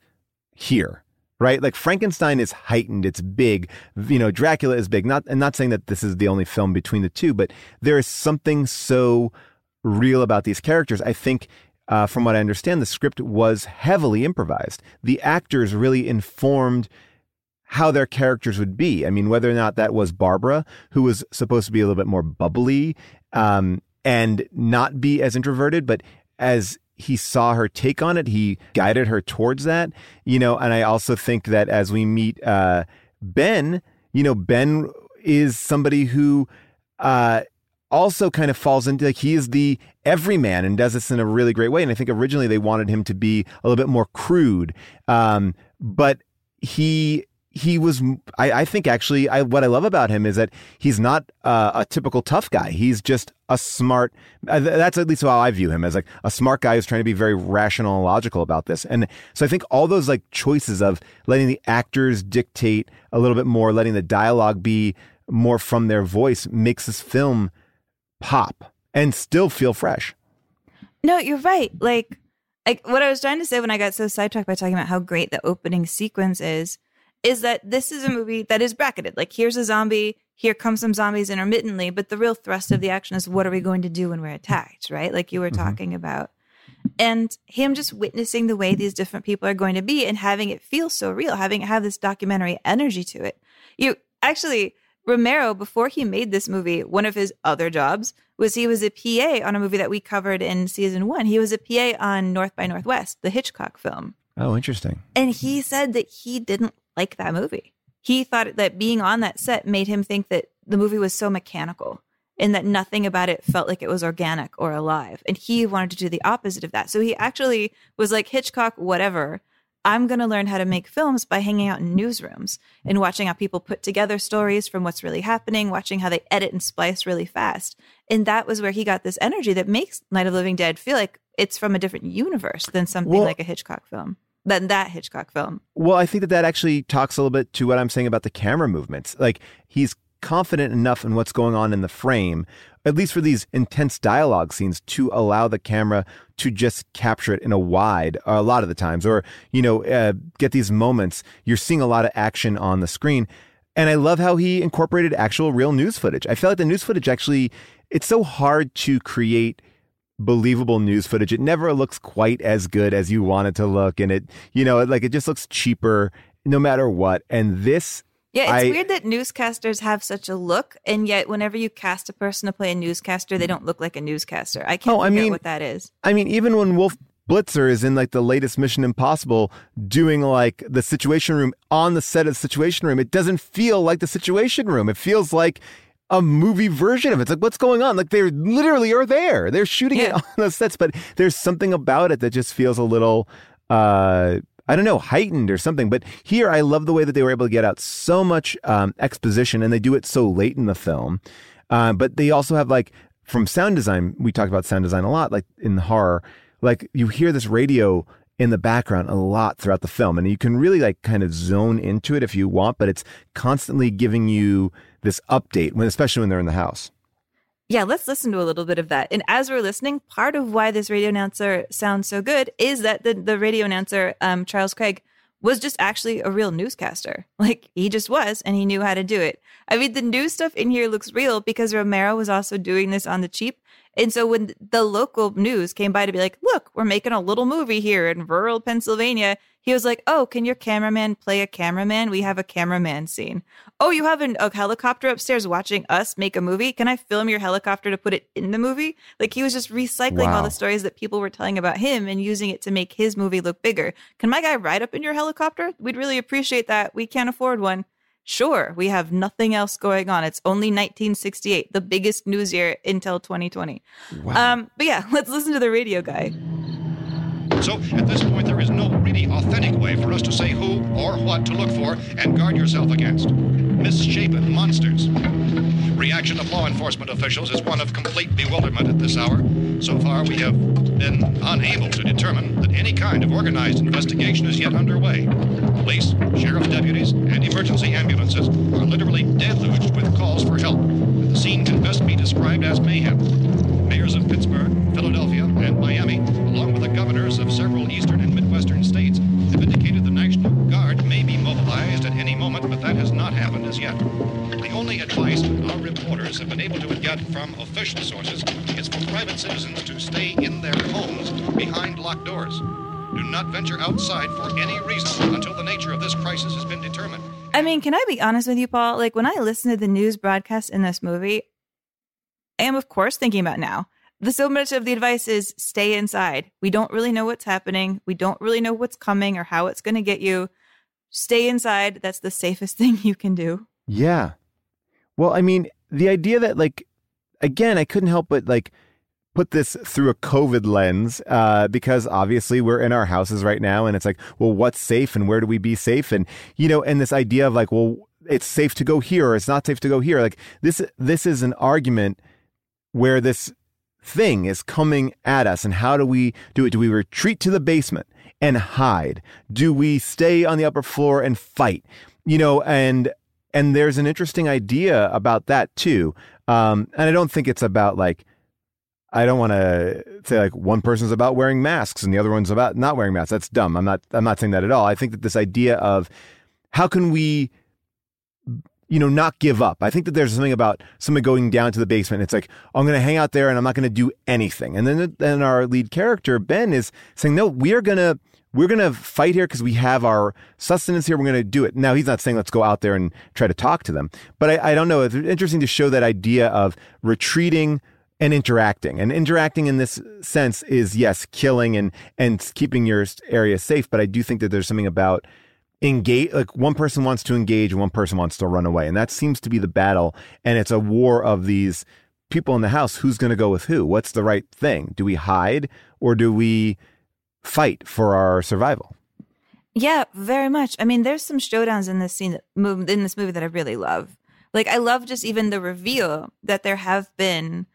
here right? Like frankenstein is heightened it's big. You know dracula is big. Not and not saying that this is the only film between the two but there is something so real about these characters. I think uh, from what i understand the script was heavily improvised. The actors really informed how their characters would be. I mean, whether or not that was Barbara, who was supposed to be a little bit more bubbly um, and not be as introverted, but as he saw her take on it, he guided her towards that. You know, and I also think that as we meet uh, Ben, you know, Ben is somebody who uh, also kind of falls into like he is the everyman and does this in a really great way. And I think originally they wanted him to be a little bit more crude, um, but he he was I, I think actually I, what I love about him is that he's not uh, a typical tough guy. He's just a smart. Uh, that's at least how I view him as like a smart guy who's trying to be very rational and logical about this. And so I think all those like choices of letting the actors dictate a little bit more, letting the dialogue be more from their voice makes this film pop and still feel fresh. No, you're right. Like, like what I was trying to say when I got so sidetracked by talking about how great the opening sequence is is that this is a movie that is bracketed. Like, here's a zombie, here come some zombies intermittently, but the real thrust of the action is what are we going to do when we're attacked, right? Like you were mm-hmm. talking about. And him just witnessing the way these different people are going to be and having it feel so real, having it have this documentary energy to it. You actually, Romero, before he made this movie, one of his other jobs was he was a PA on a movie that we covered in season one. He was a PA on North by Northwest, the Hitchcock film. Oh, interesting. And he said that he didn't like that movie. He thought that being on that set made him think that the movie was so mechanical and that nothing about it felt like it was organic or alive. And he wanted to do the opposite of that. So he actually was like, Hitchcock, whatever. I'm going to learn how to make films by hanging out in newsrooms and watching how people put together stories from what's really happening, watching how they edit and splice really fast. And that was where he got this energy that makes Night of Living Dead feel like it's from a different universe than something well, like a Hitchcock film than that Hitchcock film. Well, I think that that actually talks a little bit to what I'm saying about the camera movements. Like he's confident enough in what's going on in the frame, at least for these intense dialogue scenes, to allow the camera to just capture it in a wide a lot of the times, or you know, uh, get these moments. You're seeing a lot of action on the screen. And I love how he incorporated actual real news footage. I feel like the news footage actually, it's so hard to create believable news footage. It never looks quite as good as you want it to look. And it, you know, like it just looks cheaper no matter what. And this. Yeah, it's I, weird that newscasters have such a look, and yet whenever you cast a person to play a newscaster, they hmm. don't look like a newscaster. I can't oh, I mean, what that is. I mean, even when Wolf Blitzer is in like the latest Mission Impossible doing like the Situation Room on the set of the Situation Room, it doesn't feel like the Situation Room. It feels like a movie version of it. It's like, what's going on? Like they literally are there. They're shooting yeah. it on the sets, but there's something about it that just feels a little, uh, I don't know, heightened or something. But here, I love the way that they were able to get out so much um, exposition, and they do it so late in the film. Uh, but they also have like from sound design. We talk about sound design a lot, like in horror. Like you hear this radio in the background a lot throughout the film, and you can really like kind of zone into it if you want. But it's constantly giving you this update when especially when they're in the house. Yeah, let's listen to a little bit of that. And as we're listening, part of why this radio announcer sounds so good is that the, the radio announcer, um, Charles Craig, was just actually a real newscaster. Like he just was, and he knew how to do it. I mean, the news stuff in here looks real because Romero was also doing this on the cheap. And so when the local news came by to be like, look, we're making a little movie here in rural Pennsylvania, he was like, oh, can your cameraman play a cameraman? We have a cameraman scene. Oh, you have an, a helicopter upstairs watching us make a movie? Can I film your helicopter to put it in the movie? Like he was just recycling wow. all the stories that people were telling about him and using it to make his movie look bigger. Can my guy ride up in your helicopter? We'd really appreciate that. We can't afford one. Sure, we have nothing else going on. It's only 1968, the biggest news year until 2020. Wow. Um, but yeah, let's listen to the radio guy. So at this point, there is no really authentic way for us to say who or what to look for and guard yourself against. Misshapen monsters. Reaction of law enforcement officials is one of complete bewilderment at this hour. So far, we have been unable to determine that any kind of organized investigation is yet underway. Police, sheriff's deputies, and emergency ambulances are literally deluged with calls for help. The scene can best be described as mayhem. Mayors of Pittsburgh, Philadelphia, Miami, along with the governors of several eastern and midwestern states, have indicated the National Guard may be mobilized at any moment, but that has not happened as yet. The only advice our reporters have been able to get from official sources is for private citizens to stay in their homes behind locked doors. Do not venture outside for any reason until the nature of this crisis has been determined. I mean, can I be honest with you, Paul? Like, when I listen to the news broadcast in this movie, I am, of course, thinking about now. The so much of the advice is stay inside. We don't really know what's happening. We don't really know what's coming or how it's going to get you. Stay inside. That's the safest thing you can do. Yeah. Well, I mean, the idea that like again, I couldn't help but like put this through a COVID lens uh, because obviously we're in our houses right now, and it's like, well, what's safe and where do we be safe? And you know, and this idea of like, well, it's safe to go here or it's not safe to go here. Like this, this is an argument where this thing is coming at us, and how do we do it? Do we retreat to the basement and hide? Do we stay on the upper floor and fight? You know, and and there's an interesting idea about that too. Um, and I don't think it's about like I don't want to say like one person's about wearing masks and the other one's about not wearing masks. That's dumb. I'm not I'm not saying that at all. I think that this idea of how can we you know not give up. I think that there's something about someone going down to the basement. It's like I'm going to hang out there and I'm not going to do anything. And then then our lead character Ben is saying no, we are going to we're going to fight here because we have our sustenance here. We're going to do it. Now, he's not saying let's go out there and try to talk to them, but I, I don't know. It's interesting to show that idea of retreating, and interacting. And interacting in this sense is yes, killing and and keeping your area safe. But I do think that there's something about engage. Like one person wants to engage, and one person wants to run away, and that seems to be the battle. And it's a war of these people in the house. Who's going to go with who? What's the right thing? Do we hide or do we fight for our survival? Yeah, very much. I mean, there's some showdowns in this scene in this movie that I really love. Like I love just even the reveal that there have been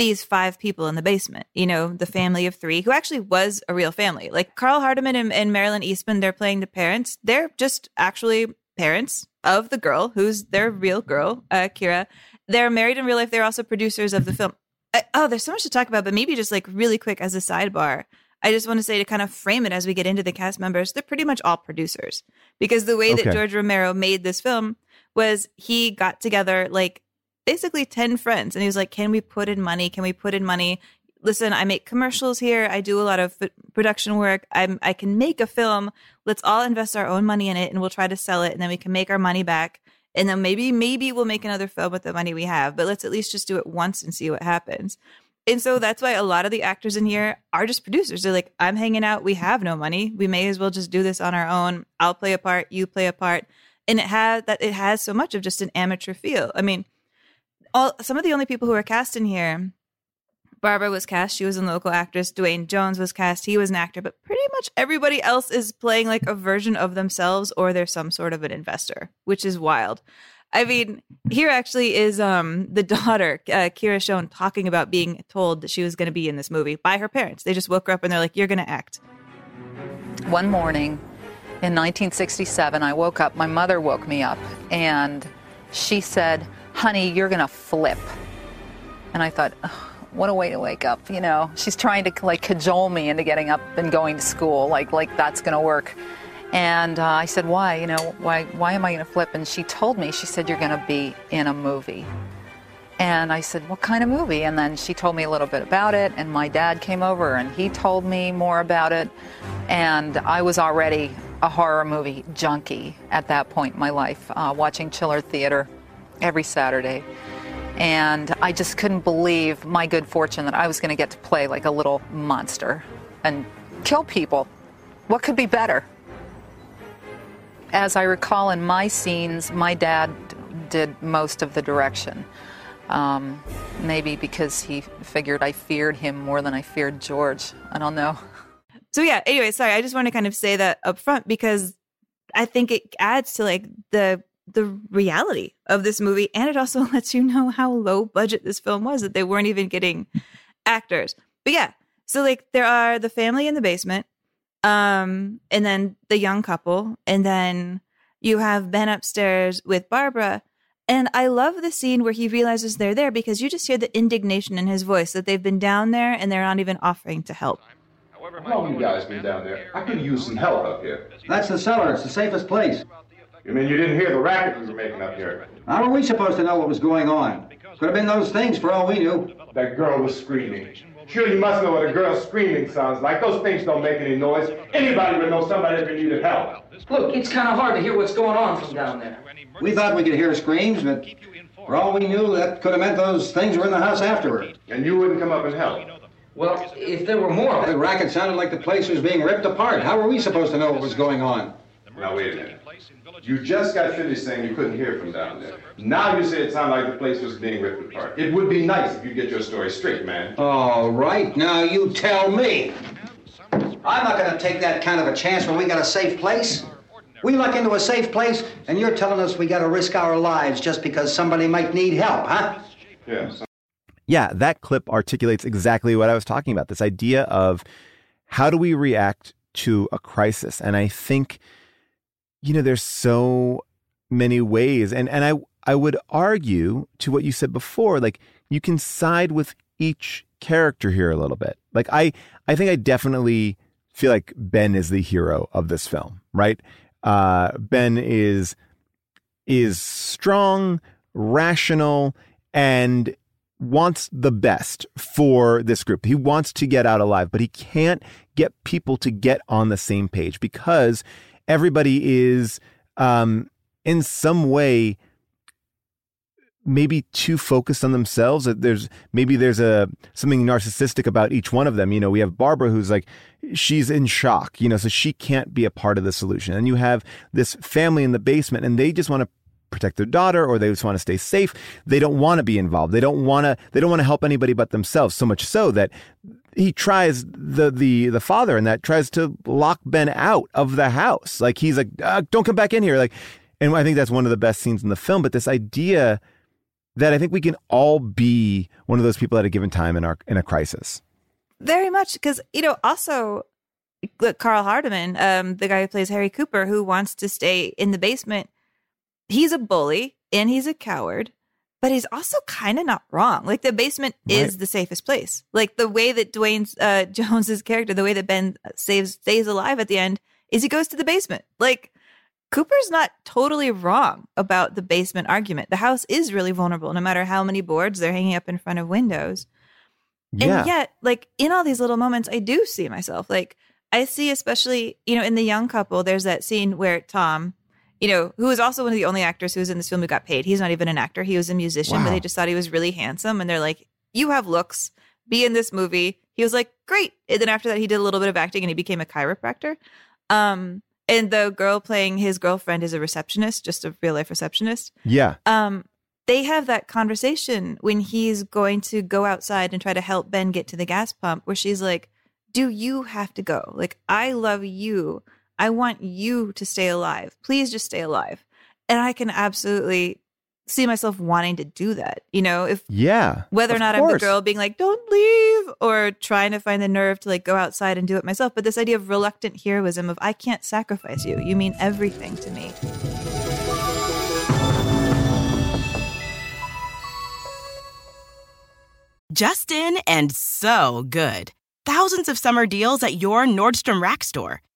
these five people in the basement, you know, the family of three, who actually was a real family. Like Karl Hardman and, and Marilyn Eastman, they're playing the parents. They're just actually parents of the girl who's their real girl, uh, Kyra. They're married in real life. They're also producers of the film. I, oh, there's so much to talk about, but maybe just like really quick as a sidebar. I just want to say to kind of frame it as we get into the cast members, they're pretty much all producers because the way okay. that George Romero made this film was he got together like basically 10 friends. And he was like can we put in money? Can we put in money? Listen i make commercials here. I do a lot of production work. I'm i can make a film. Let's all invest our own money in it and we'll try to sell it and then we can make our money back. And then maybe maybe we'll make another film with the money we have but let's at least just do it once and see what happens. And so that's why a lot of the actors in here are just producers. They're like i'm hanging out. We have no money. We may as well just do this on our own. I'll play a part. You play a part. And it has that it has so much of just an amateur feel. I mean all some of the only people who were cast in here. Barbara was cast; she was a local actress. Duane Jones was cast; he was an actor. But pretty much everybody else is playing like a version of themselves, or they're some sort of an investor, which is wild. I mean, here actually is um, the daughter, uh, Kyra Schon, talking about being told that she was going to be in this movie by her parents. They just woke her up and they're like, "You're going to act." One morning in 1967, I woke up. My mother woke me up, and she said, honey, you're going to flip. And I thought, what a way to wake up, you know. She's trying to like cajole me into getting up and going to school, like like that's going to work. And uh, I said, why? You know, why why am I going to flip? And she told me, she said, you're going to be in a movie. And I said, what kind of movie? And then she told me a little bit about it. And my dad came over and he told me more about it. And I was already a horror movie junkie at that point in my life, uh, watching Chiller Theater every Saturday. And I just couldn't believe my good fortune that I was going to get to play like a little monster and kill people. What could be better? As I recall in my scenes, my dad did most of the direction. Um, maybe because he figured I feared him more than I feared George. I don't know. So yeah, anyway, sorry, I just want to kind of say that up front because I think it adds to like the the reality of this movie and it also lets you know how low budget this film was that they weren't even getting actors but yeah so like there are the family in the basement um and then the young couple and then you have ben upstairs with barbara and i love the scene where he realizes they're there because you just hear the indignation in his voice that they've been down there and they're not even offering to help how long you guys been down there? I could use some help up here. That's the cellar. It's the safest place. You mean you didn't hear the racket we were making up here? How are we supposed to know what was going on? Could have been those things for all we knew. That girl was screaming. Sure, you must know what a girl screaming sounds like. Those things don't make any noise. Anybody would know somebody ever needed help. Look, it's kind of hard to hear what's going on from down there. We thought we could hear screams, but for all we knew, that could have meant those things were in the house afterward. And you wouldn't come up and help? Well, if there were more... The racket sounded like the place was being ripped apart. How were we supposed to know what was going on? Now wait a minute. You just got finished saying you couldn't hear from down there. Now you say it sounded like the place was being ripped apart. It would be nice if you get your story straight, man. All right, now you tell me. I'm not going to take that kind of a chance when we got a safe place. We luck into a safe place, and you're telling us we got to risk our lives just because somebody might need help, huh? Yeah. Yeah, that clip articulates exactly what I was talking about this idea of how do we react to a crisis? And I think, you know, there's so many ways. And, and I, I would argue to what you said before, like you can side with each character here a little bit. Like I, I think I definitely feel like Ben is the hero of this film, right? Uh, ben is is strong, rational, and wants the best for this group. He wants to get out alive, but he can't get people to get on the same page because everybody is um, in some way maybe too focused on themselves. There's maybe there's a something narcissistic about each one of them. You know we have barbara who's like she's in shock you know so she can't be a part of the solution. And you have this family in the basement and they just want to protect their daughter or they just want to stay safe they don't want to be involved they don't want to they don't want to help anybody but themselves so much so that he tries the the the father and that tries to lock ben out of the house like he's like uh, don't come back in here like and i think that's one of the best scenes in the film but this idea that I think we can all be one of those people at a given time in our in a crisis. Very much because you know also look Karl Hardman, um, the guy who plays Harry Cooper, who wants to stay in the basement. He's a bully and he's a coward, but he's also kind of not wrong. Like the basement right. is the safest place. Like the way that Duane uh, Jones's character, the way that Ben saves stays alive at the end, is he goes to the basement. Like Cooper's not totally wrong about the basement argument. The house is really vulnerable, no matter how many boards they're hanging up in front of windows. Yeah. And yet, like in all these little moments, I do see myself. Like I see, especially, you know, in the young couple, there's that scene where Tom, you know, who is also one of the only actors who was in this film who got paid. He's not even an actor. He was a musician, wow. but they just thought he was really handsome. And they're like, you have looks, be in this movie. He was like, great. And then after that, he did a little bit of acting and he became a chiropractor. Um, and the girl playing his girlfriend is a receptionist, just a real life receptionist. Yeah. Um, they have that conversation when he's going to go outside and try to help Ben get to the gas pump, where she's like, Do you have to go? Like, I love you. I want you to stay alive. Please just stay alive. And I can absolutely see myself wanting to do that. You know, if yeah, whether or not course. I'm the girl being like, "Don't leave," or trying to find the nerve to like go outside and do it myself. But this idea of reluctant heroism of I can't sacrifice you. You mean everything to me. Justin and so good. Thousands of summer deals at your Nordstrom Rack store.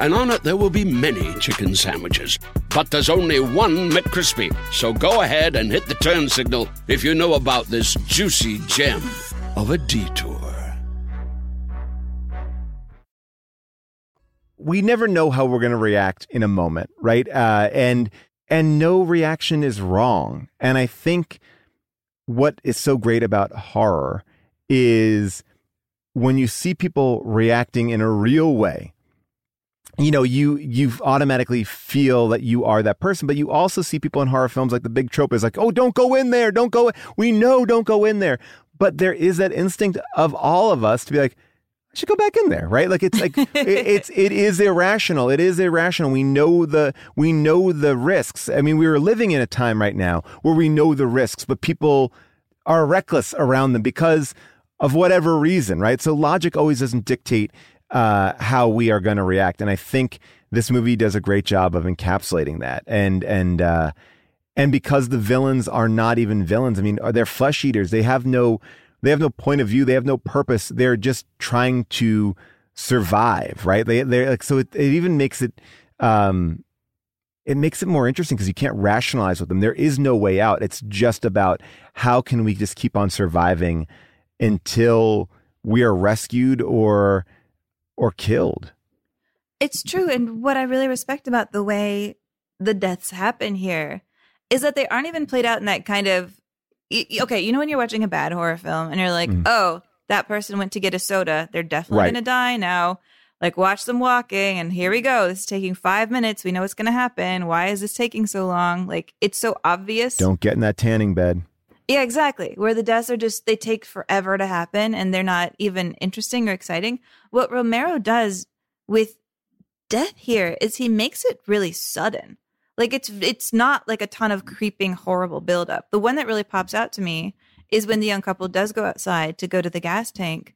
and on it there will be many chicken sandwiches. But there's only one McCrispy. So go ahead and hit the turn signal if you know about this juicy gem of a detour. we never know how we're going to react in a moment, right? Uh, and and no reaction is wrong. And I think what is so great about horror is when you see people reacting in a real way. You know, you you automatically feel that you are that person, but you also see people in horror films like the big trope is like, "Oh, don't go in there, don't go." We know, don't go in there. But there is that instinct of all of us to be like, I should go back in there, right? Like it's like it, it's it is irrational. It is irrational. We know the we know the risks. I mean, we are living in a time right now where we know the risks, but people are reckless around them because of whatever reason, right? So logic always doesn't dictate uh, how we are going to react, and I think this movie does a great job of encapsulating that. And and uh, and because the villains are not even villains, I mean, are they're flesh eaters. They have no they have no point of view. They have no purpose. They're just trying to survive, right? They they're like so. It, it even makes it um, it makes it more interesting because you can't rationalize with them. There is no way out. It's just about how can we just keep on surviving until we are rescued or or killed. It's true. And what I really respect about the way the deaths happen here is that they aren't even played out in that kind of okay, you know when you're watching a bad horror film and you're like, Mm. "Oh, that person went to get a soda. They're definitely Right. going to die now." Like watch them walking and here we go. This is taking 5 minutes. We know what's going to happen. Why is this taking so long? Like it's so obvious. Don't get in that tanning bed. Yeah, exactly. Where the deaths are just they take forever to happen and they're not even interesting or exciting. What Romero does with death here is he makes it really sudden. Like it's it's not like a ton of creeping horrible buildup. The one that really pops out to me is when the young couple does go outside to go to the gas tank,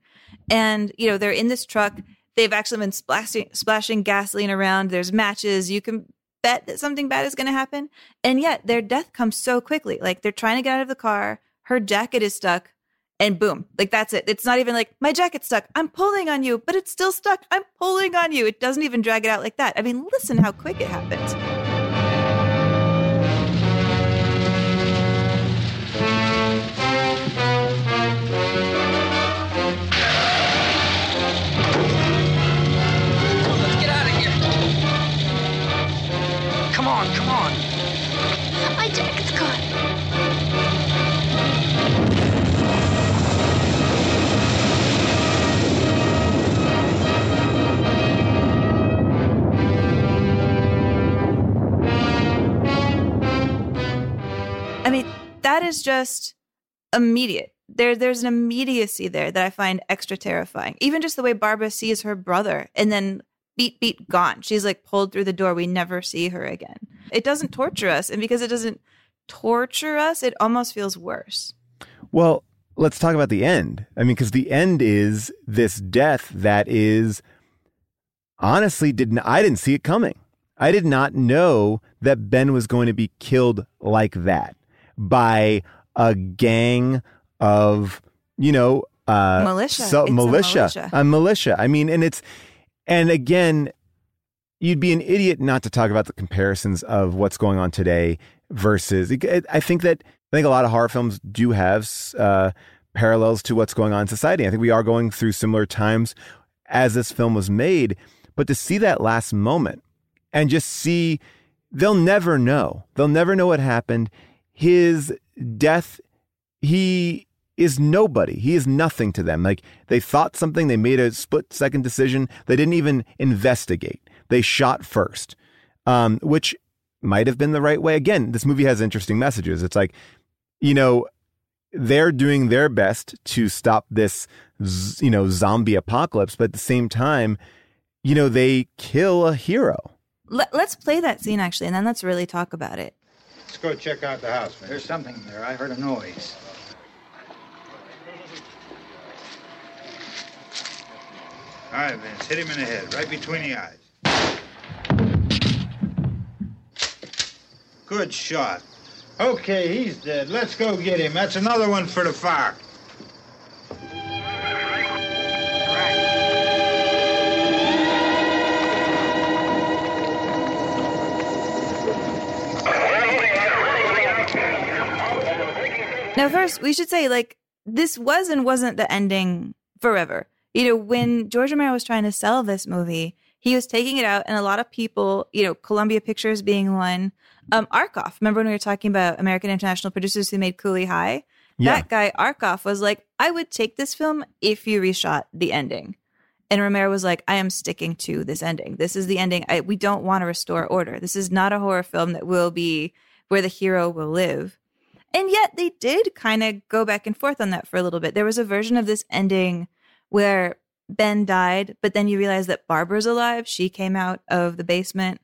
and you know they're in this truck. They've actually been splashing splashing gasoline around. There's matches. You can bet that something bad is going to happen, and yet their death comes so quickly. Like they're trying to get out of the car. Her jacket is stuck. And boom, like that's it. It's not even like my jacket's stuck. I'm pulling on you, but it's still stuck. I'm pulling on you. It doesn't even drag it out like that. I mean, listen how quick it happens. I mean, that is just immediate. There, there's an immediacy there that I find extra terrifying. Even just the way Barbara sees her brother and then beat, beat, gone. She's like pulled through the door. We never see her again. It doesn't torture us. And because it doesn't torture us, it almost feels worse. Well, let's talk about the end. I mean, because the end is this death that is honestly didn't I didn't see it coming. I did not know that Ben was going to be killed like that by a gang of, you know, uh, Militia. So, militia, militia. a militia. I mean, and it's, and again, you'd be an idiot not to talk about the comparisons of what's going on today versus. I think that I think a lot of horror films do have uh, parallels to what's going on in society. I think we are going through similar times as this film was made, but to see that last moment and just see, they'll never know. They'll never know what happened. His death, he is nobody. He is nothing to them. Like they thought something, they made a split second decision. They didn't even investigate. They shot first, um, which might have been the right way. Again, this movie has interesting messages. It's like, you know, they're doing their best to stop this, you know, zombie apocalypse, but at the same time, you know, they kill a hero. Let's play that scene actually, and then let's really talk about it. Let's go check out the house. There's something there. I heard a noise. All right, Vince, hit him in the head, right between the eyes. Good shot. Okay, he's dead. Let's go get him. That's another one for the fire. Now, first, we should say, like, this was and wasn't the ending forever. You know, when George Romero was trying to sell this movie, he was taking it out, and a lot of people, you know, Columbia Pictures being one, um, Arkoff. Remember when we were talking about American International Producers who made Cooley High? Yeah. That guy, Arkoff, was like, I would take this film if you reshot the ending. And Romero was like, I am sticking to this ending. This is the ending. I, we don't want to restore order. This is not a horror film that will be where the hero will live. And yet they did kind of go back and forth on that for a little bit. There was a version of this ending where Ben died, but then you realize that Barbara's alive. She came out of the basement.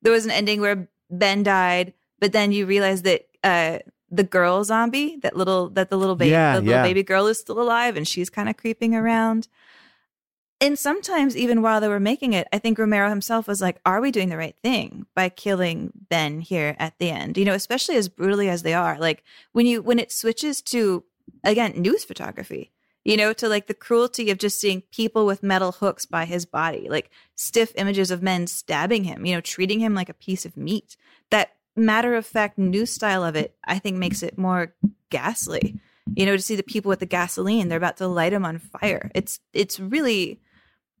There was an ending where Ben died, but then you realize that uh, the girl zombie, that little that the little baby, Yeah, the little yeah. baby girl is still alive, and she's kind of creeping around. And sometimes, even while they were making it, I think Romero himself was like, Are we doing the right thing by killing Ben here at the end? You know, especially as brutally as they are. Like when you when it switches to again, news photography. you know, to like the cruelty of just seeing people with metal hooks by his body, like stiff images of men stabbing him, you know, treating him like a piece of meat. That matter of fact new style of it, I think, makes it more ghastly. You know, to see the people with the gasoline, they're about to light them on fire. It's it's really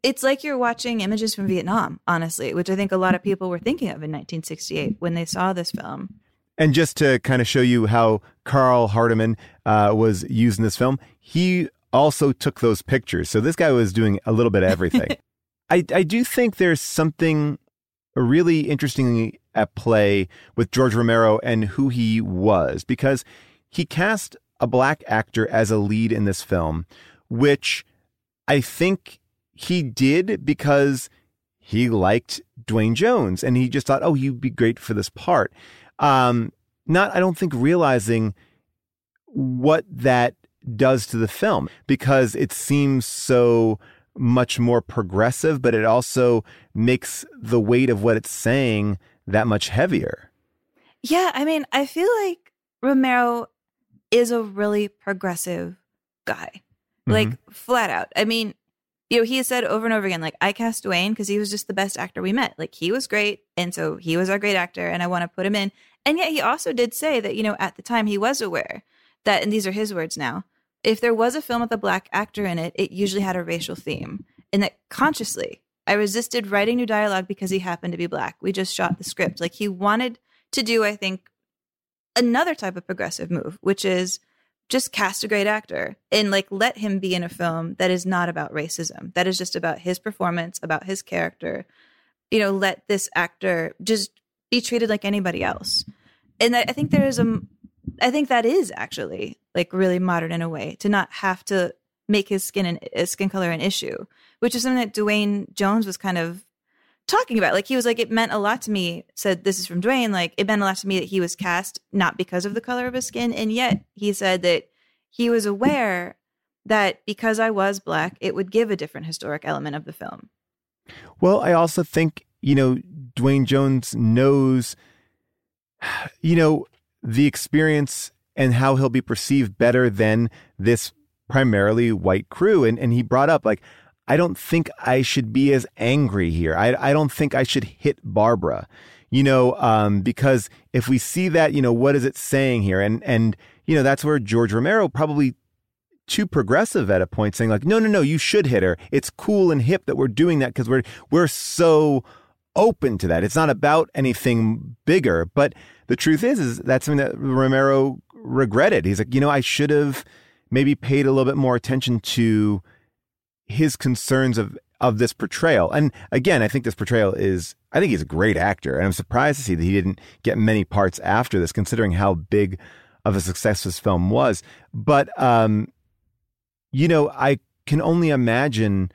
it's like you're watching images from Vietnam, honestly, which I think a lot of people were thinking of in 1968 when they saw this film. And just to kind of show you how Karl Hardman uh, was used in this film, he also took those pictures. So this guy was doing a little bit of everything. I, I do think there's something really interesting at play with George Romero and who he was because he cast a black actor as a lead in this film, which I think he did because he liked Duane Jones and he just thought, oh, he'd be great for this part. Um, not, I don't think, realizing what that does to the film because it seems so much more progressive, but it also makes the weight of what it's saying that much heavier. Yeah, I mean, I feel like Romero is a really progressive guy, mm-hmm. like flat out. I mean, you know, he has said over and over again, like, I cast Duane because he was just the best actor we met. Like, he was great. And so he was our great actor, and I want to put him in. And yet he also did say that, you know, at the time he was aware that, and these are his words now, if there was a film with a black actor in it, it usually had a racial theme. And that consciously, I resisted writing new dialogue because he happened to be black. We just shot the script. Like he wanted to do, I think, another type of progressive move, which is just cast a great actor and like let him be in a film that is not about racism, that is just about his performance, about his character. You know, let this actor just be treated like anybody else. And I think there is a I think that is actually like really modern in a way to not have to make his skin and skin color an issue, which is something that Duane Jones was kind of talking about. Like he was like, it meant a lot to me. Said this is from Duane. Like it meant a lot to me that he was cast not because of the color of his skin, and yet he said that he was aware that because I was black, it would give a different historic element of the film. Well, I also think you know Duane Jones knows, you know, the experience and how he'll be perceived better than this primarily white crew. And, and he brought up, like, I don't think I should be as angry here. I, I don't think I should hit Barbara, you know, um, because if we see that, you know, what is it saying here? And, and, you know, that's where George Romero probably too progressive at a point saying like, no, no, no, you should hit her. It's cool and hip that we're doing that because we're, we're so open to that. It's not about anything bigger, but the truth is, is that's something that Romero regretted. He's like, you know, I should have maybe paid a little bit more attention to his concerns of of this portrayal. And again, I think this portrayal is I think he's a great actor, and I'm surprised to see that he didn't get many parts after this, considering how big of a success this film was. But um, you know, I can only imagine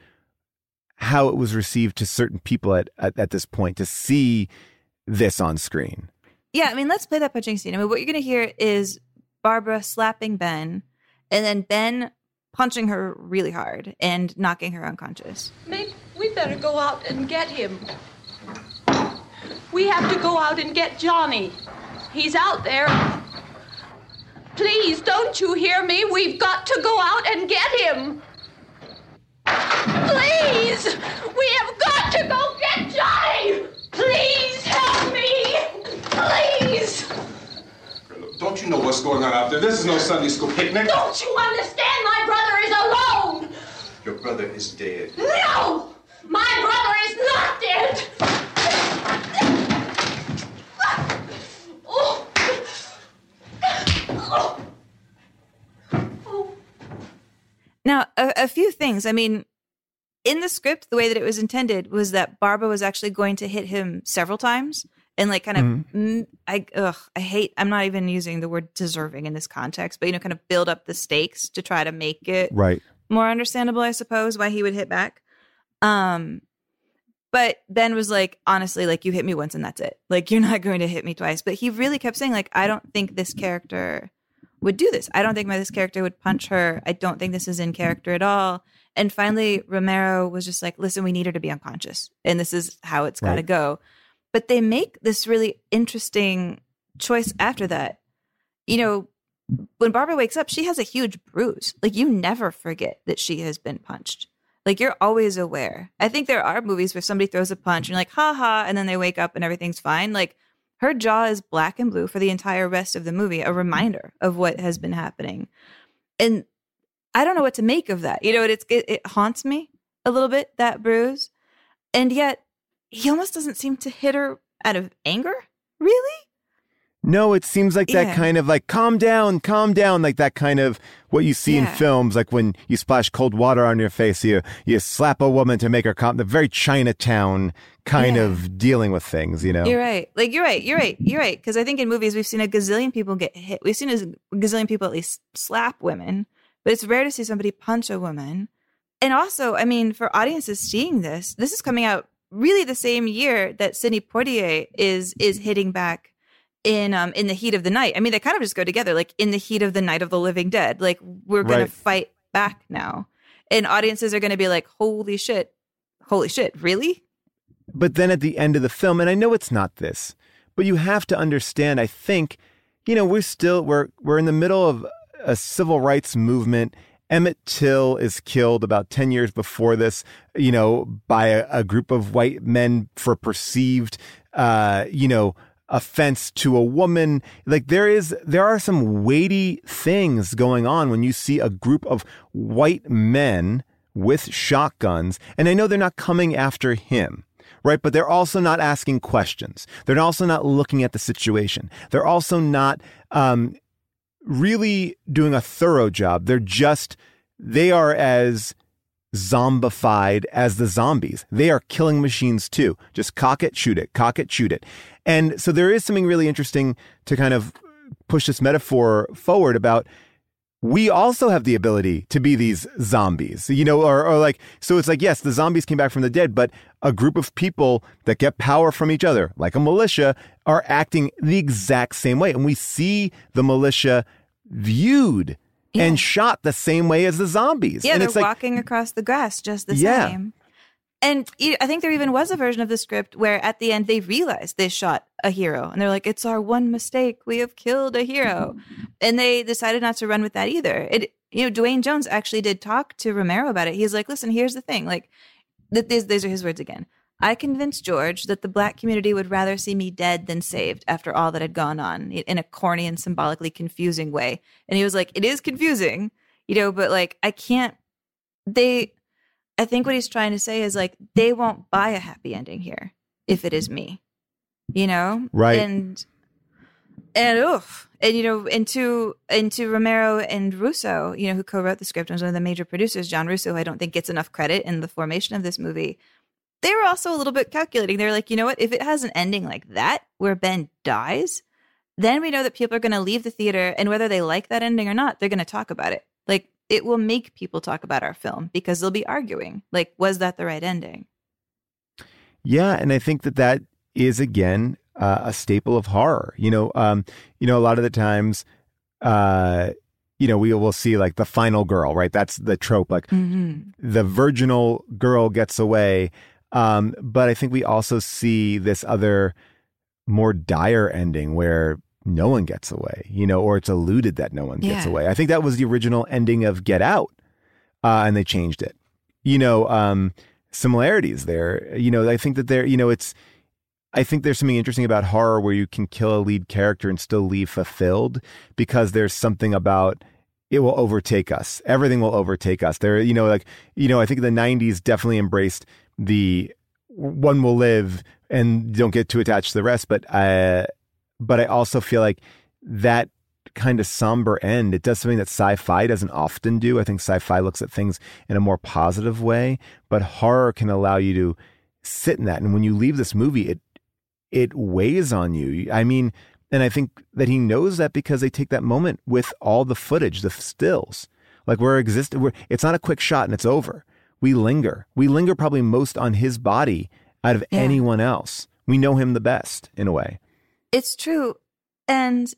how it was received to certain people at, at, at this point to see this on screen. Yeah, I mean, let's play that punching scene. I mean, what you're going to hear is Barbara slapping Ben, and then Ben punching her really hard and knocking her unconscious. Maybe we better go out and get him. We have to go out and get Johnny. He's out there. Please, don't you hear me? We've got to go out and get him. Please! We have got to go get Johnny! Please help me! Please! Don't you know what's going on out there? This is no Sunday school picnic. Don't you understand? My brother is alone! Your brother is dead. No! My brother is not dead! Oh. Oh. oh. Now, a, a few things. I mean, in the script, the way that it was intended was that Barbara was actually going to hit him several times and like kind of mm-hmm. I ugh, I hate I'm not even using the word deserving in this context, but you know, kind of build up the stakes to try to make it right more understandable, I suppose, why he would hit back. Um but Ben was like, honestly, like you hit me once and that's it. Like you're not going to hit me twice. But he really kept saying, like, I don't think this character would do this. I don't think my this character would punch her. I don't think this is in character at all. And finally, Romero was just like, listen, we need her to be unconscious. And this is how it's got to right. go. But they make this really interesting choice after that. You know, when Barbara wakes up, she has a huge bruise. Like you never forget that she has been punched. Like you're always aware. I think there are movies where somebody throws a punch and you're like, ha ha, and then they wake up and everything's fine. Like her jaw is black and blue for the entire rest of the movie, a reminder of what has been happening. And I don't know what to make of that. You know, it's it, it haunts me a little bit that bruise, and yet he almost doesn't seem to hit her out of anger. Really? No, it seems like that Yeah. kind of like calm down, calm down, like that kind of what you see in films, like when you splash cold water on your face, you you slap a woman to make her calm. The very Chinatown kind Yeah. of dealing with things, you know. You're right. Like you're right. You're right. You're right. Because I think in movies we've seen a gazillion people get hit. We've seen a gazillion people at least slap women, but it's rare to see somebody punch a woman. And also, I mean, for audiences seeing this, this is coming out really the same year that Sidney Poitier is is hitting back in um in the heat of the night. I mean, they kind of just go together. Like in the heat of the night of the living dead. Like we're gonna Right. fight back now, and audiences are gonna be like, "Holy shit! Holy shit! Really?" But then at the end of the film, and I know it's not this, but you have to understand, I think, you know, we're still we're we're in the middle of a civil rights movement. Emmett Till is killed about 10 years before this, you know, by a, a group of white men for perceived uh, you know, offense to a woman. Like there is there are some weighty things going on when you see a group of white men with shotguns, and I know they're not coming after him right? But they're also not asking questions. They're also not looking at the situation. They're also not um, really doing a thorough job. They're just, they are as zombified as the zombies. They are killing machines too. Just cock it, shoot it, cock it, shoot it. And so there is something really interesting to kind of push this metaphor forward about we also have the ability to be these zombies, you know, or, or like, so it's like, yes, the zombies came back from the dead, but a group of people that get power from each other, like a militia, are acting the exact same way. And we see the militia viewed and shot the same way as the zombies. Yeah, and they're it's like, walking across the grass just the Yeah. same. And I think there even was a version of the script where at the end they realized they shot a hero and they're like, it's our one mistake. We have killed a hero. And they decided not to run with that either. It, you know, Duane Jones actually did talk to Romero about it. He's like, listen, here's the thing. Like, th- these, these are his words again. I convinced George that the black community would rather see me dead than saved after all that had gone on in a corny and symbolically confusing way. And he was like, it is confusing, you know, but like, I can't, they, I think what he's trying to say is like, they won't buy a happy ending here if it is me, you know? Right. And, and oof. And you know, into into Romero and Russo, you know, who co-wrote the script and was one of the major producers, John Russo, who I don't think gets enough credit in the formation of this movie. They were also a little bit calculating. They're like, you know what? If it has an ending like that, where Ben dies, then we know that people are going to leave the theater, and whether they like that ending or not, they're going to talk about it. Like it will make people talk about our film because they'll be arguing, like, was that the right ending? Yeah, and I think that that is again uh, a staple of horror. You know, um, you know, a lot of the times, uh, you know, we will see like the final girl, right? That's the trope. Like Mm-hmm. the virginal girl gets away, um, but I think we also see this other more dire ending where no one gets away. You know, or it's alluded that no one gets Yeah. away. I think that was the original ending of Get Out, uh, and they changed it. You know, um, similarities there. You know, I think that there. You know, it's. I think there's something interesting about horror where you can kill a lead character and still leave fulfilled because there's something about it will overtake us. Everything will overtake us. There, you know, like you know, I think the '90s definitely embraced the one will live and don't get too attached to the rest. But uh, but I also feel like that kind of somber end. It does something that sci-fi doesn't often do. I think sci-fi looks at things in a more positive way, but horror can allow you to sit in that. And when you leave this movie, it it weighs on you. I mean, and I think that he knows that because they take that moment with all the footage, the stills. Like we're existing, we're, it's not a quick shot and it's over. We linger. We linger probably most on his body out of Yeah. anyone else. We know him the best in a way. It's true. And,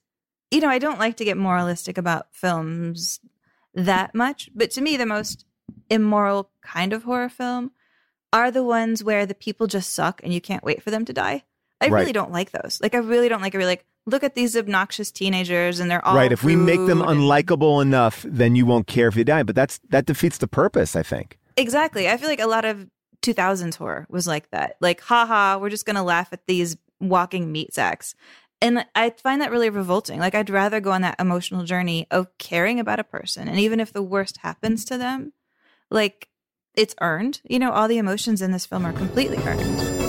you know, I don't like to get moralistic about films that much, but to me, the most immoral kind of horror film are the ones where the people just suck and you can't wait for them to die. I Right. really don't like those. Like, I really don't like it. Really like, look at these obnoxious teenagers and they're all right. If we make them and- unlikable enough, then you won't care if you die. But that's that defeats the purpose, I think. Exactly. I feel like a lot of 2000s horror was like that. Like, haha, we're just going to laugh at these walking meat sacks. And I find that really revolting. Like, I'd rather go on that emotional journey of caring about a person. And even if the worst happens to them, like, it's earned. You know, all the emotions in this film are completely earned.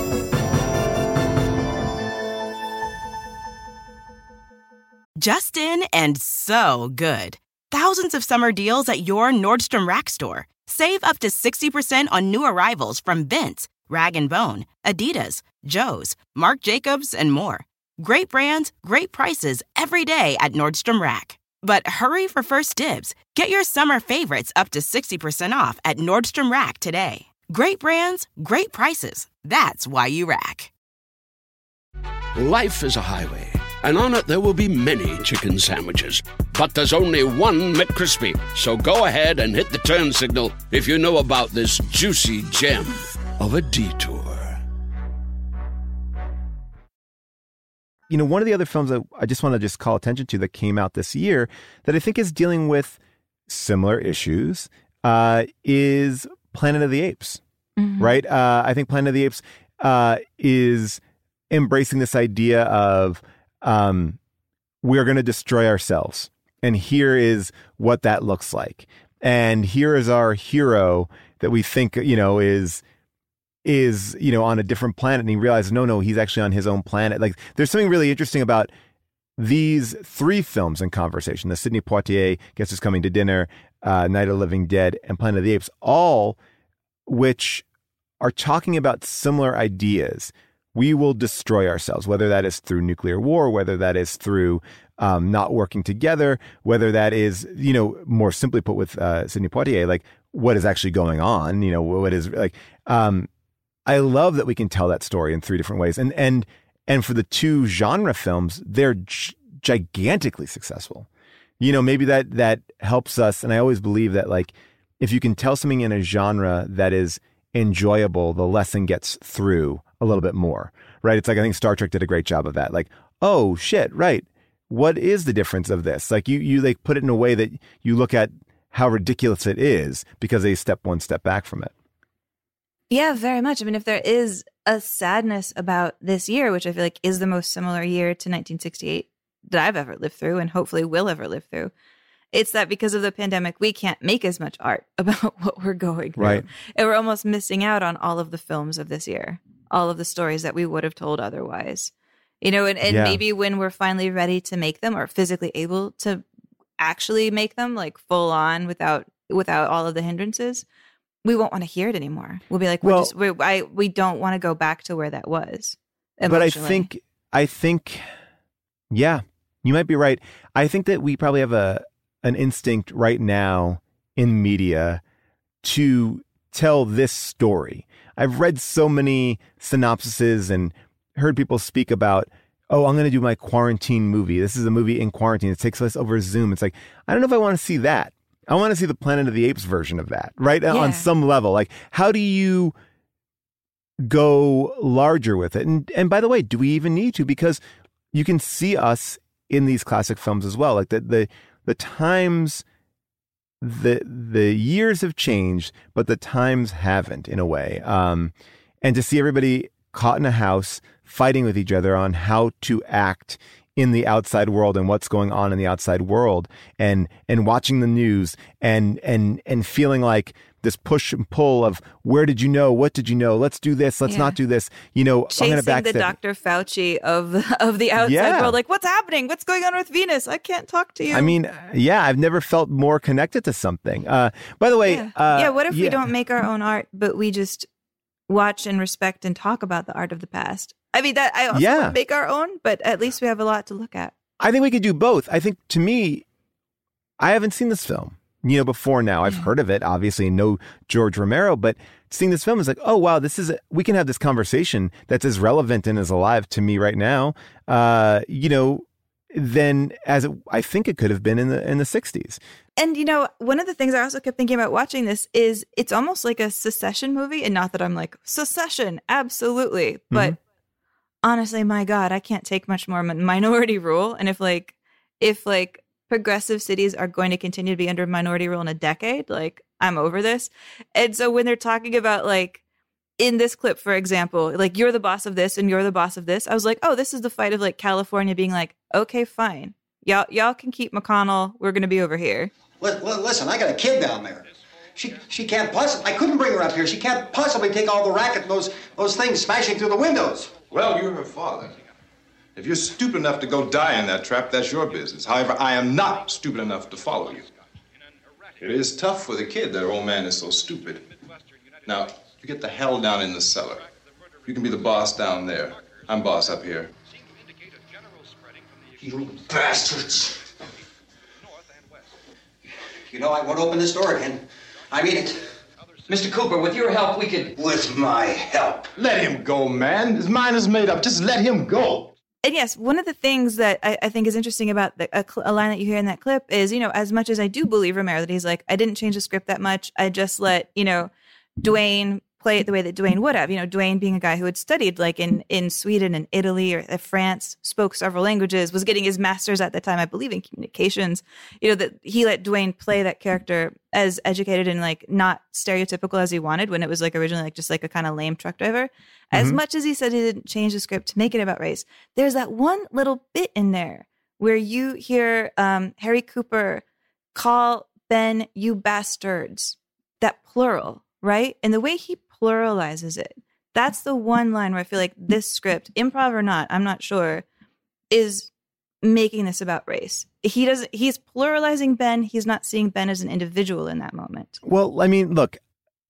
Justin and so good. Thousands of summer deals at your Nordstrom Rack store. Save up to 60% on new arrivals from Vince, Rag & Bone, Adidas, Joe's, Marc Jacobs, and more. Great brands, great prices every day at Nordstrom Rack. But hurry for first dibs. Get your summer favorites up to 60% off at Nordstrom Rack today. Great brands, great prices. That's why you rack. Life is a highway, and on it there will be many chicken sandwiches. But there's only one McCrispy. So go ahead and hit the turn signal if you know about this juicy gem of a detour. you know, one of the other films that I just want to just call attention to that came out this year that I think is dealing with similar issues uh, is Planet of the Apes, right? Uh, I think Planet of the Apes uh, is embracing this idea of um, we're going to destroy ourselves. And here is what that looks like. And here is our hero that we think, you know, is is you know on a different planet and he realizes no no he's actually on his own planet. Like there's something really interesting about these three films in conversation. The sidney poitier guess who's coming to dinner uh, night of the living dead and planet of the apes all which are talking about similar ideas. We will destroy ourselves whether that is through nuclear war whether that is through um, not working together whether that is you know more simply put with uh, sidney poitier like what is actually going on? You know what is like um, I love that we can tell that story in three different ways. And and and for the two genre films, they're g- gigantically successful. You know, maybe that that helps us. And I always believe that like if you can tell something in a genre that is enjoyable, the lesson gets through a little bit more. Right? It's like I think Star Trek did a great job of that. Like, oh shit, right. What is the difference of this? Like you you like put it in a way that you look at how ridiculous it is because they step one step back from it. Yeah, very much. I mean, if there is a sadness about this year, which I feel like is the most similar year to 1968 that I've ever lived through and hopefully will ever live through, it's that because of the pandemic, we can't make as much art about what we're going through. Right. And we're almost missing out on all of the films of this year, all of the stories that we would have told otherwise. You know, and, and Yeah. maybe when we're finally ready to make them or physically able to actually make them like full on without without all of the hindrances, we won't want to hear it anymore. We'll be like, we're Well- just, we're, I, we don't want to go back to where that was. but I think I think yeah, you might be right. I think that we probably have a an instinct right now in media to tell this story. I've read so many synopsises and heard people speak about oh, I'm going to do my quarantine movie. This is a movie in quarantine. It takes place over Zoom. It's like, I don't know if I want to see that. I want to see the Planet of the Apes version of that, right? Yeah. On some level. Like, how do you go larger with it? And and by the way, do we even need to? Because you can see us in these classic films as well. Like the the the times the the years have changed, but the times haven't in a way. Um, and to see everybody caught in a house fighting with each other on how to act in the outside world and what's going on in the outside world and and watching the news and and and feeling like this push and pull of where did you know what did you know let's do this let's Yeah. not do this you know i'm chasing gonna back the Dr. Fauci of of the outside Yeah. world. Like, what's happening? What's going on with Venus? I can't talk to you. I mean, yeah, I've never felt more connected to something. Uh, by the way, yeah. uh, yeah. What if we don't make our own art, but we just watch and respect and talk about the art of the past? I mean, that I also Yeah. make our own, but at least we have a lot to look at. I think we could do both. I think to me, I haven't seen this film, you know, before now. I've heard of it, obviously, know George Romero, but seeing this film is like, oh wow, this is we can have this conversation that's as relevant and as alive to me right now, uh, you know, than as it, I think it could have been in the in the '60s. And you know, one of the things I also kept thinking about watching this is it's almost like a secession movie, and not that I'm like secession, absolutely, but honestly, my God, I can't take much more minority rule. And if like, if like progressive cities are going to continue to be under minority rule in a decade, like I'm over this. And so when they're talking about like in this clip, for example, like you're the boss of this and you're the boss of this, I was like, oh, this is the fight of like California being like, okay, fine, y'all y'all can keep McConnell. We're gonna be over here. Li- li- Listen, I got a kid down there. She she can't possibly. I couldn't bring her up here. She can't possibly take all the racket and those those things smashing through the windows. Well, you're her father. If you're stupid enough to go die in that trap, that's your business. However, I am not stupid enough to follow you. It is tough for the kid that old man is so stupid. Now, you get the hell down in the cellar. You can be the boss down there. I'm boss up here. You bastards! You know, I won't open this door again. I mean it. Mr. Cooper, with your help, we could. With my help. Let him go, man. His mind is made up. Just let him go. And yes, one of the things that I, I think is interesting about the, a, cl- a line that you hear in that clip is, you know, as much as I do believe Romero that he's like, I didn't change the script that much. I just let, you know, Duane play it the way that Duane would have. You know, Duane being a guy who had studied like in in Sweden and Italy or uh, France, spoke several languages, was getting his master's at the time, I believe, in communications. You know, that he let Duane play that character as educated and like not stereotypical as he wanted when it was like originally like just like a kind of lame truck driver. As Mhm. much as he said he didn't change the script to make it about race, there's that one little bit in there where you hear um, Harry Cooper call Ben, you bastards, that plural, right? And the way he pluralizes it, that's the mm. one line where I feel like mm. this script, improv or not, I'm not sure, is making this about race. He doesn't, he's pluralizing Ben. He's not seeing Ben as an individual in that moment. Well, I mean, look,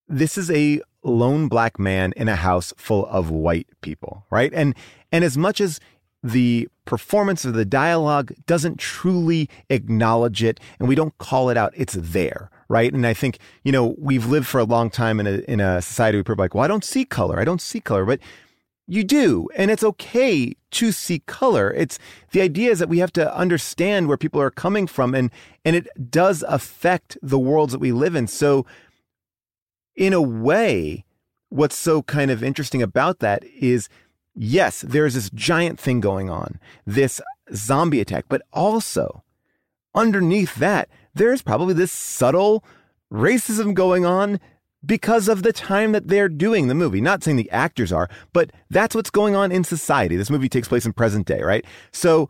this is a lone black man in a house full of white people, right? And and as much as the performance of the dialogue doesn't truly acknowledge it and we don't call it out, it's there, right? And I think, you know, we've lived for a long time in a in a society where people are like, well, I don't see color. I don't see color. But you do, and it's okay to see color. It's the idea is that we have to understand where people are coming from, and and it does affect the worlds that we live in. So, in a way, what's so kind of interesting about that is, yes, there's this giant thing going on, this zombie attack, but also underneath that, there's probably this subtle racism going on because of the time that they're doing the movie. Not saying the actors are, but that's what's going on in society. This movie takes place in present day, right? So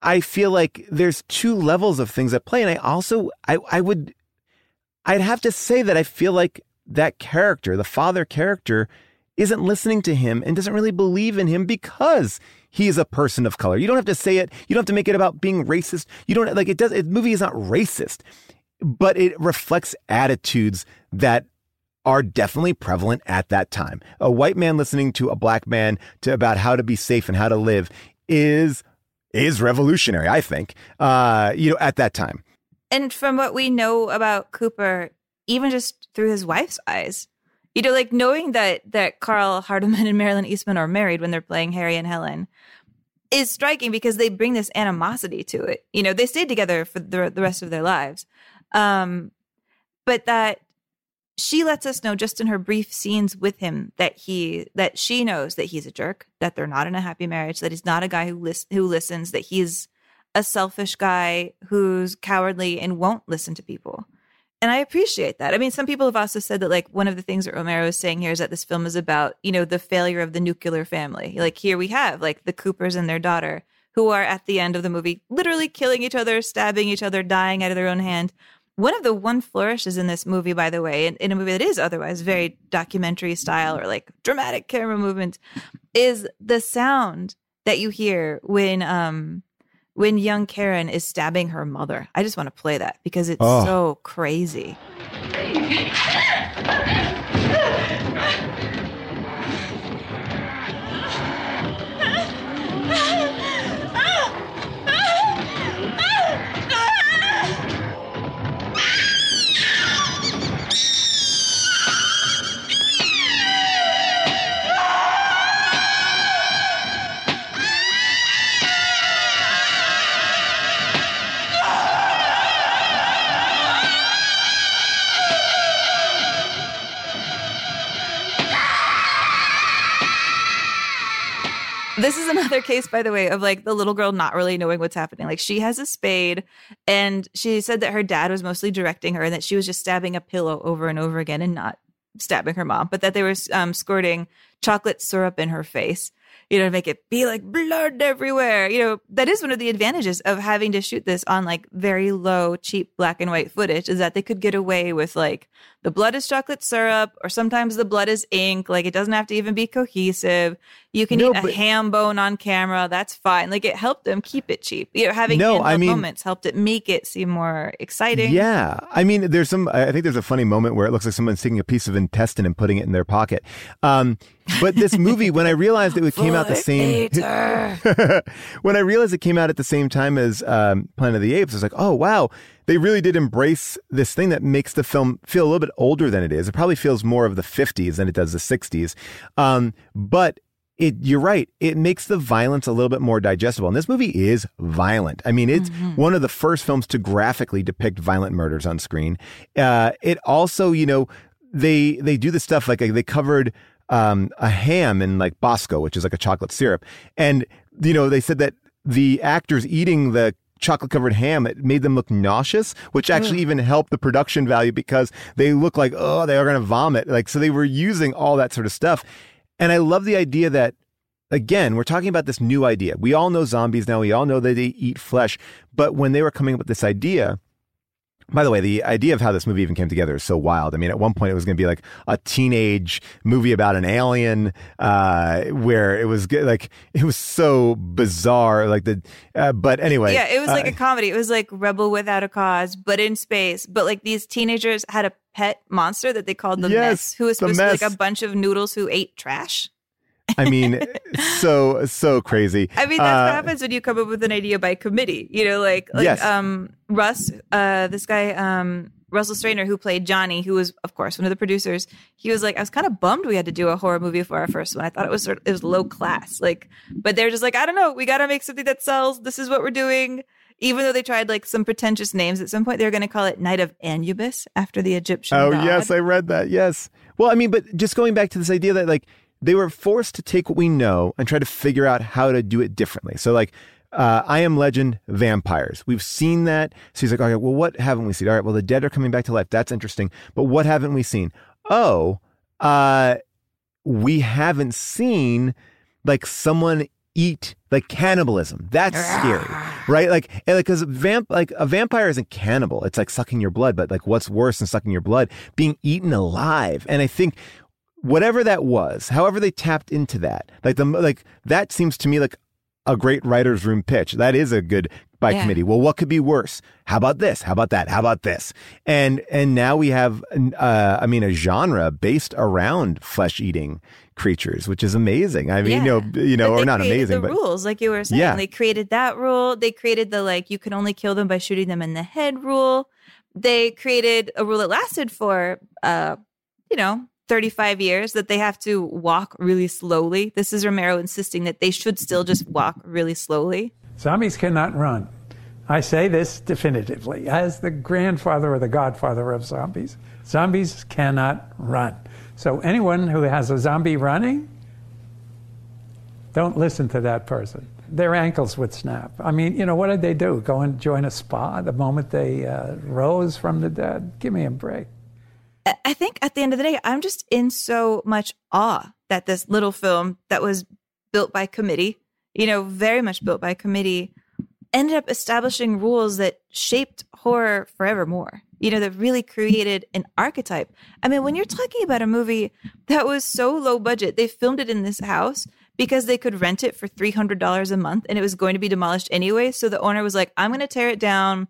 I feel like there's two levels of things at play. And I also, I, I would, I'd have to say that I feel like that character, the father character, isn't listening to him and doesn't really believe in him because he's a person of color. You don't have to say it. You don't have to make it about being racist. You don't like it does. The movie is not racist, but it reflects attitudes that are definitely prevalent at that time. A white man listening to a black man to about how to be safe and how to live is is revolutionary, I think. Uh, you know, at that time. And from what we know about Cooper, even just through his wife's eyes, you know, like knowing that that Karl Hardman and Marilyn Eastman are married when they're playing Harry and Helen is striking because they bring this animosity to it. You know, they stayed together for the, the rest of their lives. Um, but that she lets us know just in her brief scenes with him that he that she knows that he's a jerk, that they're not in a happy marriage, that he's not a guy who lis- who listens, that he's a selfish guy who's cowardly and won't listen to people. And I appreciate that. I mean, some people have also said that like one of the things that Romero is saying here is that this film is about, you know, the failure of the nuclear family. Like here we have like the Coopers and their daughter who are at the end of the movie literally killing each other, stabbing each other, dying out of their own hand. One of the one flourishes in this movie, by the way, in, in a movie that is otherwise very documentary style or like dramatic camera movement, is the sound that you hear when um when young Karen is stabbing her mother. I just want to play that because it's Oh. so crazy. another case, by the way, of like the little girl not really knowing what's happening. Like she has a spade, and she said that her dad was mostly directing her, and that she was just stabbing a pillow over and over again and not stabbing her mom, but that they were um, squirting chocolate syrup in her face you know, to make it be like blood everywhere. You know, that is one of the advantages of having to shoot this on like very low, cheap black and white footage is that they could get away with like the blood is chocolate syrup or sometimes the blood is ink. Like it doesn't have to even be cohesive. You can No, eat a ham bone on camera. That's fine. Like it helped them keep it cheap. You know, having No, I mean- moments helped it make it seem more exciting. Yeah. I mean, there's some, I think there's a funny moment where it looks like someone's taking a piece of intestine and putting it in their pocket. Um, but this movie, when I realized it came out the same, when I realized it came out at the same time as um, Planet of the Apes, I was like, oh, wow. They really did embrace this thing that makes the film feel a little bit older than it is. It probably feels more of the 50s than it does the 60s. Um, but it, you're right. It makes the violence a little bit more digestible. And this movie is violent. I mean, it's one of the first films to graphically depict violent murders on screen. Uh, it also, you know, they they do the stuff like they covered um, a ham in like Bosco, which is like a chocolate syrup, and you know they said that the actors eating the chocolate covered ham it made them look nauseous which actually even helped the production value because they look like oh they are going to vomit. Like so they were using all that sort of stuff. And i love the idea that again we're talking about this new idea. We all know zombies now. We all know that they eat flesh. But when they were coming up with this idea by the way, the idea of how this movie even came together is so wild. I mean, at one point it was going to be like a teenage movie about an alien, uh, where it was like it was so bizarre. Like the, uh, but anyway, Yeah, it was like uh, a comedy. It was like Rebel Without a Cause, but in space. But like these teenagers had a pet monster that they called the Yes, mess, who was supposed to be like a bunch of noodles who ate trash. I mean, so so crazy. I mean, that's Uh, what happens when you come up with an idea by committee. You know, like like Yes. um Russ, uh, this guy um Russell Streiner, who played Johnny, who was of course one of the producers. He was like, I was kind of bummed we had to do a horror movie for our first one. I thought it was sort of, it was low class, like, but they're just like, I don't know, we got to make something that sells. This is what we're doing. Even though they tried like some pretentious names at some point, they were going to call it Night of Anubis after the Egyptian. Oh god. yes, I read that. Yes. Well, I mean, but just going back to this idea that like they were forced to take what we know and try to figure out how to do it differently. So like uh, I Am Legend, vampires. We've seen that. So he's like, okay, well, what haven't we seen? All right, well, the dead are coming back to life. That's interesting. But what haven't we seen? Oh, uh, we haven't seen like someone eat like cannibalism. That's scary, right? Like, like, because vamp, like a vampire isn't cannibal. It's like sucking your blood. But like, what's worse than sucking your blood? Being eaten alive. And I think whatever that was, however they tapped into that, like the like that seems to me like a great writer's room pitch. That is a good by Yeah. committee. Well, what could be worse? How about this? How about that? How about this? And and now we have, uh, I mean, a genre based around flesh eating creatures, which is amazing. I mean, you know, you know, or not amazing, the but rules, like you were saying, Yeah. they created that rule. They created the like you can only kill them by shooting them in the head rule. They created a rule that lasted for, uh, you know, thirty five years that they have to walk really slowly. This is Romero insisting that they should still just walk really slowly. Zombies cannot run. I say this definitively as the grandfather or the godfather of zombies. Zombies cannot run. So anyone who has a zombie running, don't listen to that person. Their ankles would snap. I mean, you know, what did they do? Go and join a spa the moment they uh, rose from the dead? Give me a break. I- think at the end of the day, I'm just in so much awe that this little film that was built by committee, you know, very much built by committee, ended up establishing rules that shaped horror forevermore. You know, that really created an archetype. I mean, when you're talking about a movie that was so low budget, they filmed it in this house because they could rent it for $300 a month and it was going to be demolished anyway. So the owner was like, I'm going to tear it down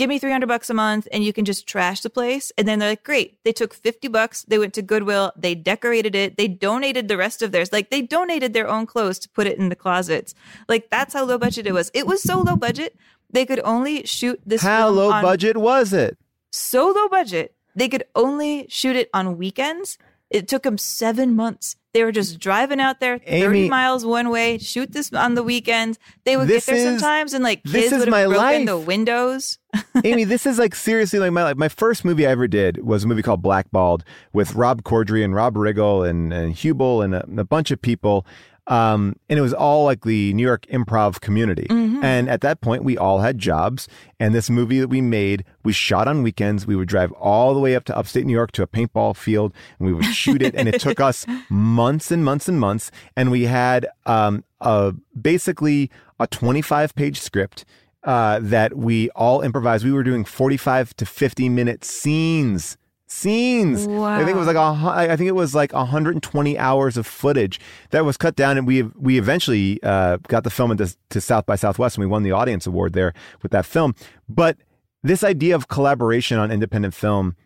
give me 300 bucks a month and you can just trash the place. And then they're like great. They took 50 bucks. They went to goodwill. They decorated it. They donated the rest of theirs. Like they donated their own clothes to put it in the closets. Like that's how low budget it was. It was so low budget they could only shoot this how low on- budget was it? so low budget they could only shoot it on weekends. It took them seven months. They were just driving out there 30 Amy- miles one way shoot this on the weekends. They would get there is- sometimes and like kids would have broken life. the windows Amy, this is like seriously like my life. My first movie I ever did was a movie called Blackballed with Rob Corddry and Rob Riggle and, and Huebel and a, a bunch of people. Um, and it was all like the New York improv community. Mhm. And at that point, we all had jobs. And this movie that we made, we shot on weekends. We would drive all the way up to upstate New York to a paintball field and we would shoot it. And it took us months and months and months. And we had um, a, basically a 25 page script uh, that we all improvised. We were doing 45 to 50 minute scenes. Scenes. I think it was like a, I think it was like 120 hours of footage that was cut down, and we we eventually uh, got the film into to South by Southwest, and we won the audience award there with that film. But this idea of collaboration on independent film,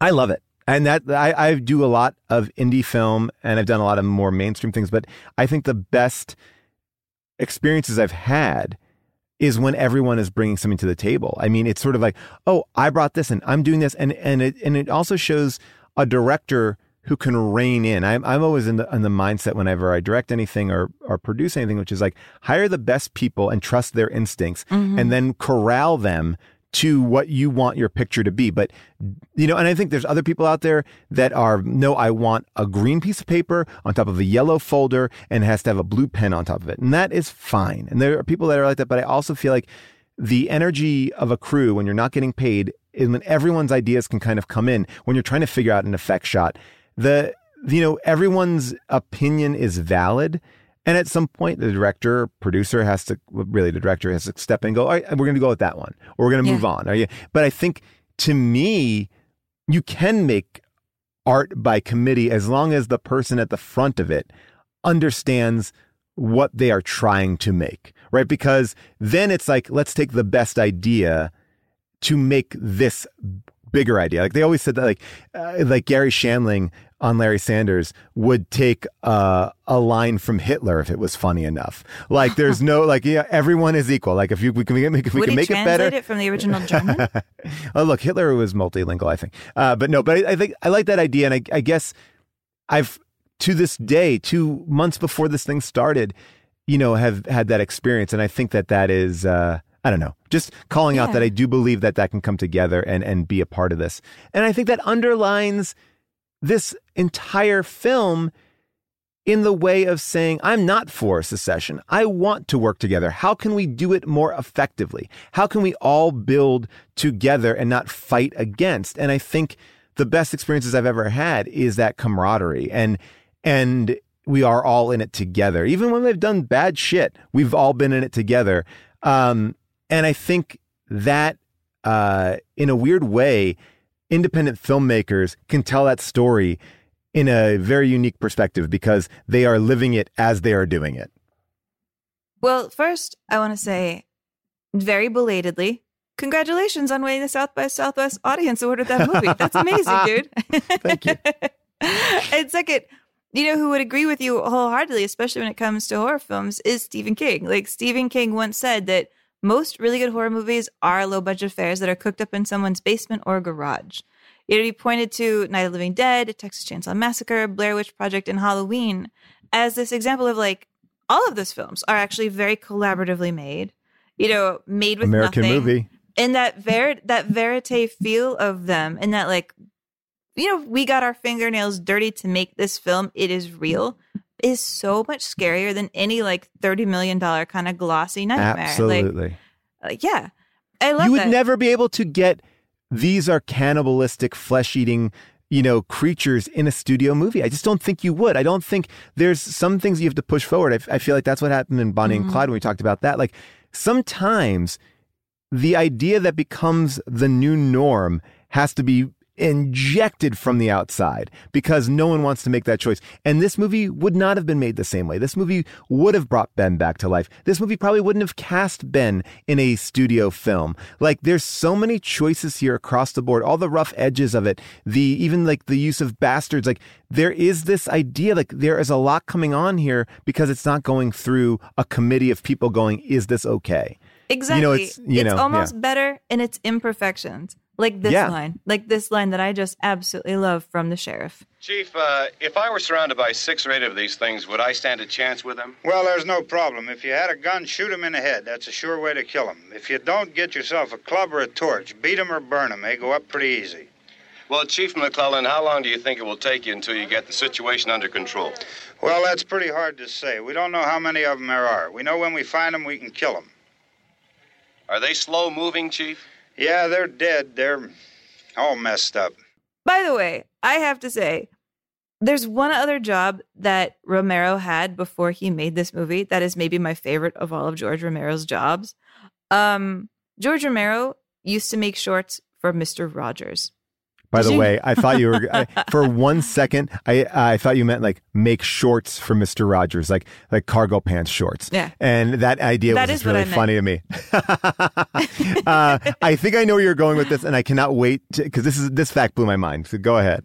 I love it. And that I, I do a lot of indie film and I've done a lot of more mainstream things, but I think the best experiences I've had is when everyone is bringing something to the table. I mean, it's sort of like, oh, I brought this and I'm doing this, and and it and it also shows a director who can rein in. I'm I'm always in the in the mindset whenever I direct anything or or produce anything, which is like hire the best people and trust their instincts, Mhm. and then corral them to what you want your picture to be. But you know, and I think there's other people out there that are no, I want a green piece of paper on top of a yellow folder and has to have a blue pen on top of it. And that is fine. And there are people that are like that, but I also feel like the energy of a crew when you're not getting paid is when everyone's ideas can kind of come in when you're trying to figure out an effect shot. The you know, everyone's opinion is valid. And at some point, the director, producer has to, really, the director has to step in and go, all right, we're going to go with that one, or we're going to move on. Are you? But I think to me, you can make art by committee as long as the person at the front of it understands what they are trying to make, right? Because then it's like, let's take the best idea to make this bigger idea. Like they always said that, like uh, like Garry Shandling on Larry Sanders would take uh, a line from Hitler if it was funny enough. Like there's no like yeah, everyone is equal. Like if you we can make if we Would can make it better. it from the original German? oh, look, Hitler was multilingual, I think. Uh, but no, but I, I think I like that idea, and I, I guess I've to this day, two months before this thing started, you know, have had that experience, and I think that that is. Uh, I don't know. Just calling out that I do believe that that can come together and and be a part of this, and I think that underlines this entire film in the way of saying, I'm not for secession. I want to work together. How can we do it more effectively? How can we all build together and not fight against? And I think the best experiences I've ever had is that camaraderie and, and we are all in it together. Even when they've done bad shit, we've all been in it together. Um, and I think that, uh, in a weird way, independent filmmakers can tell that story in a very unique perspective because they are living it as they are doing it. Well, first, I want to say very belatedly, congratulations on winning the South by Southwest Audience Award with that movie. That's amazing, dude. Thank you. and second, you know who would agree with you wholeheartedly, especially when it comes to horror films, is Stephen King. Like Stephen King once said that most really good horror movies are low budget affairs that are cooked up in someone's basement or garage. You know, he pointed to Night of the Living Dead, Texas Chainsaw Massacre, Blair Witch Project, and Halloween as this example of like all of those films are actually very collaboratively made. You know, made with American nothing. movie. And that ver that verite feel of them, and that like, you know, we got our fingernails dirty to make this film. It is real. Is so much scarier than any like thirty million dollar kind of glossy nightmare. Absolutely. Like, like yeah, I love you would that. never be able to get these are cannibalistic, flesh eating, you know, creatures in a studio movie. I just don't think you would. I don't think there's some things you have to push forward. I, feel like that's what happened in Bonnie and Mhm. Clyde when we talked about that. Like sometimes the idea that becomes the new norm has to be injected from the outside because no one wants to make that choice. And this movie would not have been made the same way. This movie would have brought Ben back to life. This movie probably wouldn't have cast Ben in a studio film. Like there's so many choices here across the board, all the rough edges of it, the even like the use of bastards. Like there is this idea like there is a lot coming on here because it's not going through a committee of people going, is this okay? Exactly. You know, it's you know, almost yeah. better in its imperfections. Like this Yeah. line. Like this line that I just absolutely love from the sheriff. Chief, uh, if I were surrounded by six or eight of these things, would I stand a chance with them? Well, there's no problem. If you had a gun, shoot him in the head. That's a sure way to kill him. If you don't, get yourself a club or a torch. Beat him or burn him. They go up pretty easy. Well, Chief McClelland, how long do you think it will take you until you get the situation under control? Well, that's pretty hard to say. We don't know how many of them there are. We know when we find them, we can kill them. Are they slow moving, Chief? Yeah, they're dead. They're all messed up. By the way, I have to say, there's one other job that Romero had before he made this movie that is maybe my favorite of all of George Romero's jobs. Um, George Romero used to make shorts for Mr. Rogers. By the way, I thought you were I, for one second. I I thought you meant like make shorts for Mister Rogers, like like cargo pants shorts. Yeah. and that idea That was just really funny to me. uh, I think I know where you're going with this, and I cannot wait because this is this fact blew my mind. So go ahead.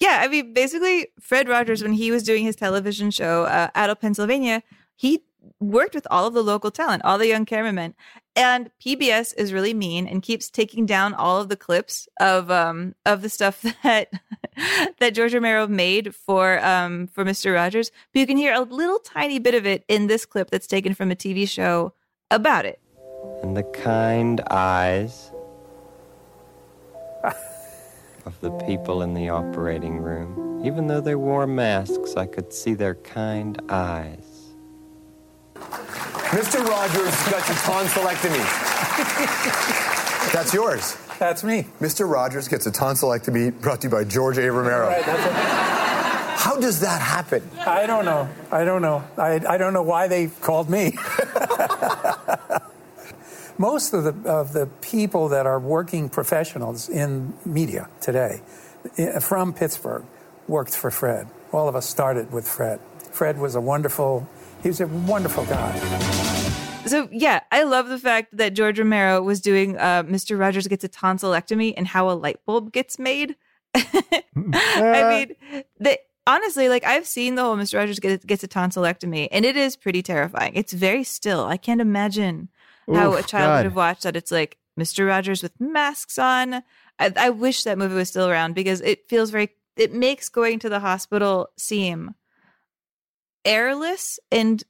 Yeah, I mean, basically, Fred Rogers, when he was doing his television show, uh, of Pennsylvania, he worked with all of the local talent, all the young cameramen. And PBS is really mean and keeps taking down all of the clips of um of the stuff that that George Romero made for um for Mr. Rogers. But you can hear a little tiny bit of it in this clip that's taken from a TV show about it. and the kind eyes of the people in the operating room. Even though they wore masks, I could see their kind eyes. Mr. Rogers got your tonsillectomy. That's yours. That's me. Mr. Rogers gets a tonsillectomy brought to you by George A. Romero. Right, that's How does that happen? I don't know. I don't know. I, I don't know why they called me. Most of the of the people that are working professionals in media today eh, from Pittsburgh worked for Fred. All of us started with Fred. Fred was a wonderful. He was a wonderful guy. So yeah, I love the fact that George Romero was doing uh, Mr. Rogers gets a tonsillectomy and how a light bulb gets made. I mean, the, honestly, like I've seen the whole Mr. Rogers gets, gets a tonsillectomy, and it is pretty terrifying. It's very still. I can't imagine how a child God. would have watched that. It's like Mr. Rogers with masks on. I, I wish that movie was still around because it feels very. It makes going to the hospital seem airless and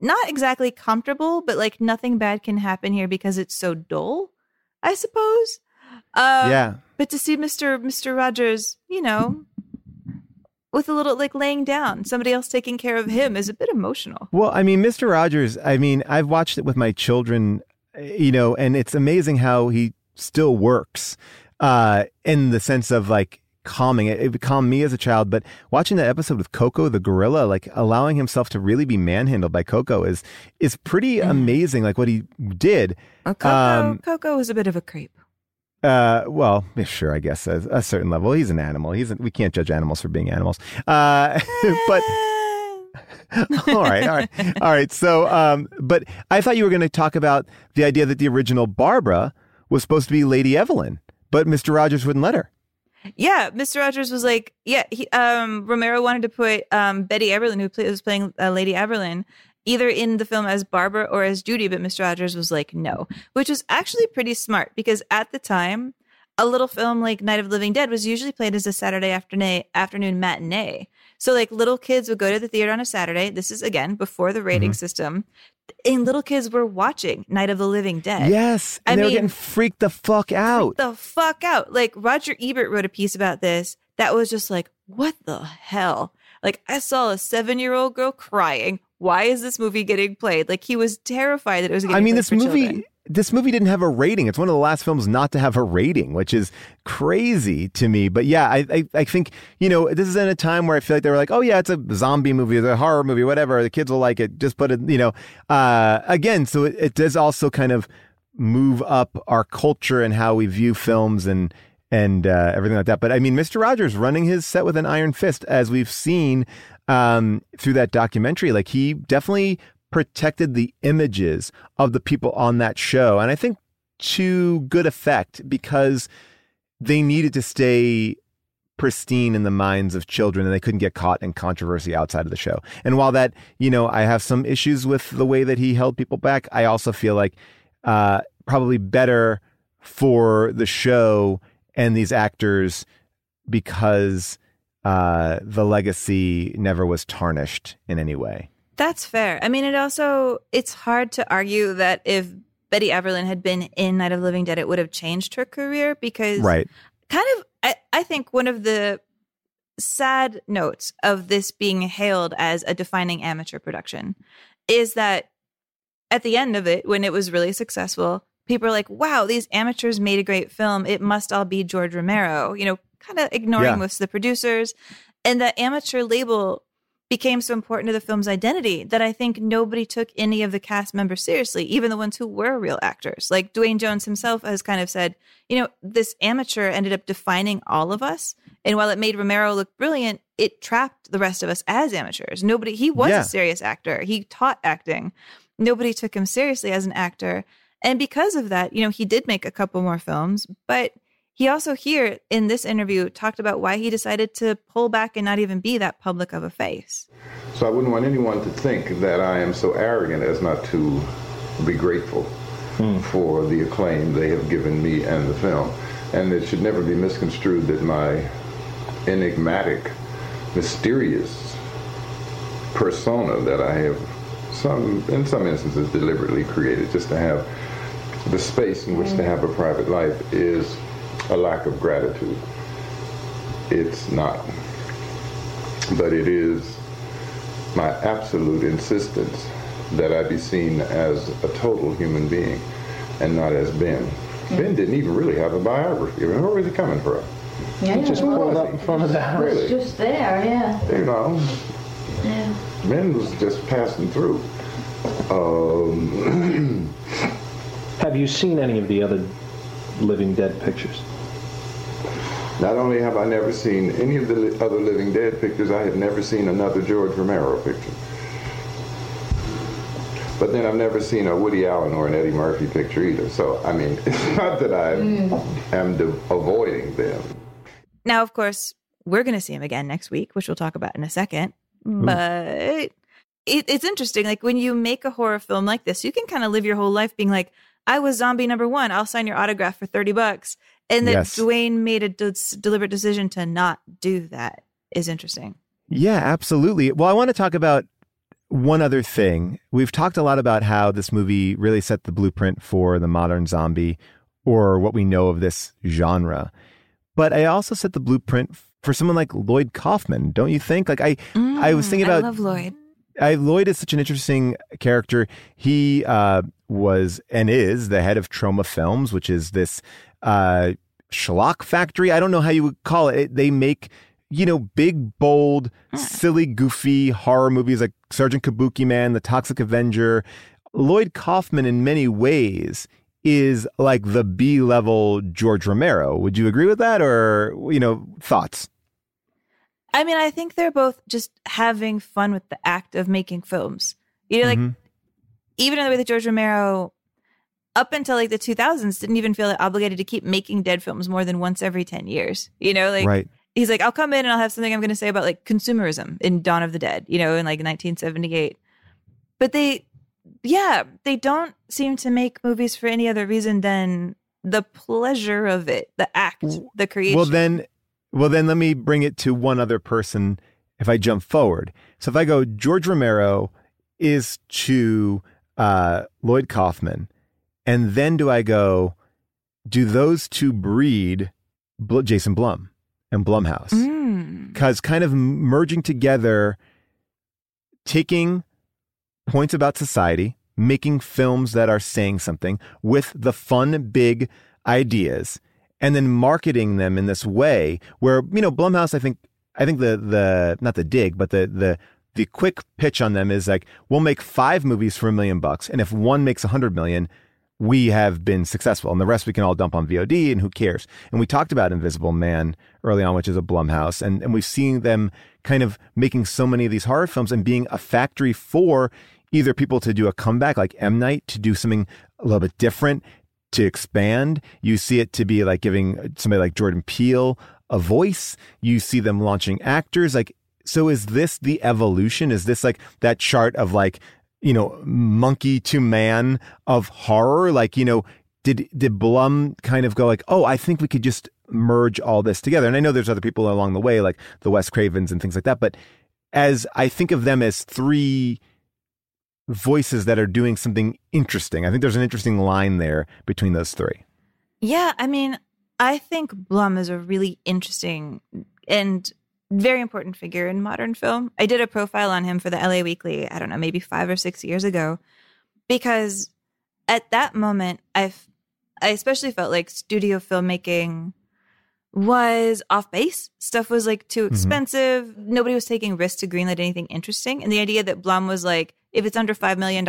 not exactly comfortable, but like nothing bad can happen here because it's so dull, I suppose. Um, Yeah. But to see Mr. Mr. Rogers, you know, with a little like laying down, somebody else taking care of him is a bit emotional. Well, I mean, Mr. Rogers, I mean, I've watched it with my children, uh, you know, and it's amazing how he still works uh, in the sense of like calming. It, it calmed me as a child, but watching that episode with Koko the gorilla, like allowing himself to really be manhandled by Koko is is pretty amazing. Like what he did. Koko, Um, Koko was a bit of a creep. uh, well, sure, I guess at a certain level, he's an animal. He's a, we can't judge animals for being animals. Uh, but all right, all right, all right. So, um, but I thought you were going to talk about the idea that the original Barbara was supposed to be Lady Evelyn, but Mister Rogers wouldn't let her. Yeah, Mr. Rogers was like, yeah, he, um, Romero wanted to put um, Betty Aberlin, who play, was playing uh, Lady Aberlin, either in the film as Barbara or as Judy, but Mr. Rogers was like, no, which was actually pretty smart because at the time, a little film like Night of the Living Dead was usually played as a Saturday afternoon afternoon matinee. So like little kids would go to the theater on a Saturday. This is again before the rating system, and little kids were watching Night of the Living Dead. Yes, and I they were mean- getting freaked the fuck out. the fuck out. Like Roger Ebert wrote a piece about this that was just like, what the hell? Like I saw a seven year old girl crying. Why is this movie getting played? Like he was terrified that it was getting I mean, this movie. children. This movie didn't have a rating. It's one of the last films not to have a rating, which is crazy to me. But yeah, I, I, I think, you know, this is in a time where I feel like they were like, oh, yeah, it's a zombie movie, it's a horror movie, whatever. The kids will like it. Just put it, you know, uh, again, so it, it does also kind of move up our culture and how we view films and, and uh, everything like that. But I mean, Mr. Rogers running his set with an iron fist, as we've seen um, through that documentary, like he definitely protected the images of the people on that show. And I think to good effect because they needed to stay pristine in the minds of children and they couldn't get caught in controversy outside of the show. And while that, you know, I have some issues with the way that he held people back, I also feel like uh, probably better for the show and these actors because uh, the legacy never was tarnished in any way. That's fair. I mean, it also it's hard to argue that if Betty Evelyn had been in Night of the Living Dead, it would have changed her career because Right. kind of I, I think one of the sad notes of this being hailed as a defining amateur production is that at the end of it, when it was really successful, people are like, wow, these amateurs made a great film. It must all be George Romero, you know, kind of ignoring Yeah. most of the producers. And the amateur label became so important to the film's identity that I think nobody took any of the cast members seriously, even the ones who were real actors. Like Duane Jones himself has kind of said, you know, this amateur ended up defining all of us. And while it made Romero look brilliant, it trapped the rest of us as amateurs. Nobody, he was Yeah. a serious actor. He taught acting. Nobody took him seriously as an actor. And because of that, you know, he did make a couple more films, but he also here in this interview talked about why he decided to pull back and not even be that public of a face. So I wouldn't want anyone to think that I am so arrogant as not to be grateful hmm. for the acclaim they have given me and the film. And it should never be misconstrued that my enigmatic, mysterious persona that I have some in some instances deliberately created just to have the space in which to hmm. have a private life is a lack of gratitude. It's not. But it is my absolute insistence that I be seen as a total human being and not as Ben. Ben didn't even really have a biography. I mean, where was he coming from? Yeah, just well, pulled up in front of the house. It's Really? just there, yeah. You know, Yeah. Ben was just passing through. Um, Have you seen any of the other Living Dead pictures? Not only have I never seen any of the li- other Living Dead pictures, I have never seen another George Romero picture. But then I've never seen a Woody Allen or an Eddie Murphy picture either. So, I mean, it's not that I mm. am de- avoiding them. Now, of course, we're going to see him again next week, which we'll talk about in a second. Mm. But it, it's interesting. Like when you make a horror film like this, you can kind of live your whole life being like, I was zombie number one. I'll sign your autograph for 30 bucks. And that Yes. Duane made a de- deliberate decision to not do that is interesting. Yeah, absolutely. Well, I want to talk about one other thing. We've talked a lot about how this movie really set the blueprint for the modern zombie or what we know of this genre. But I also set the blueprint for someone like Lloyd Kaufman, don't you think? Like I I was thinking Mm, I about love Lloyd. I, Lloyd is such an interesting character. He uh, was and is the head of Troma Films, which is this uh, schlock factory. I don't know how you would call it. They make you know big, bold, silly, goofy horror movies like Sergeant Kabuki Man, The Toxic Avenger. Lloyd Kaufman, in many ways, is like the B level George Romero. Would you agree with that, or you know, thoughts? I mean, I think they're both just having fun with the act of making films. You know, like Mhm. even in the way that George Romero, up until like the 2000s, didn't even feel obligated to keep making dead films more than once every 10 years. You know, like Right. he's like, I'll come in and I'll have something I'm going to say about like consumerism in Dawn of the Dead, you know, in like 1978. But they, yeah, they don't seem to make movies for any other reason than the pleasure of it, the act, the creation. Well, then, well, then let me bring it to one other person. If I jump forward, so if I go, George Romero is to uh, Lloyd Kaufman, and then do I go, do those two breed Bl- Jason Blum and Blumhouse? Mm. Because kind of merging together, taking points about society, making films that are saying something with the fun, big ideas, and then marketing them in this way where, you know, Blumhouse, I think, I think the, the, not the dig, but the, the, the quick pitch on them is like, we'll make five movies for a million bucks. And if one makes a hundred million, we have been successful and the rest we can all dump on VOD and who cares? And we talked about Invisible Man early on, which is a Blumhouse. And, and we've seen them kind of making so many of these horror films and being a factory for either people to do a comeback like M. Night to do something a little bit different, to expand. You see it to be like giving somebody like Jordan Peele a voice. You see them launching actors. Like, so is this the evolution? Is this like that chart of like, you know, monkey to man of horror? Like, you know, did did Blum kind of go like, oh, I think we could just merge all this together? And I know there's other people along the way, like the Wes Cravens and things like that. But as I think of them as three voices that are doing something interesting, I think there's an interesting line there between those three. Yeah, I mean, I think Blum is a really interesting and very important figure in modern film. I did a profile on him for the LA Weekly, I don't know, maybe five or six years ago, because at that moment, I've, I especially felt like studio filmmaking was off base. Stuff was like too mm-hmm. expensive. Nobody was taking risks to greenlight anything interesting. And the idea that Blum was like, if it's under $5 million,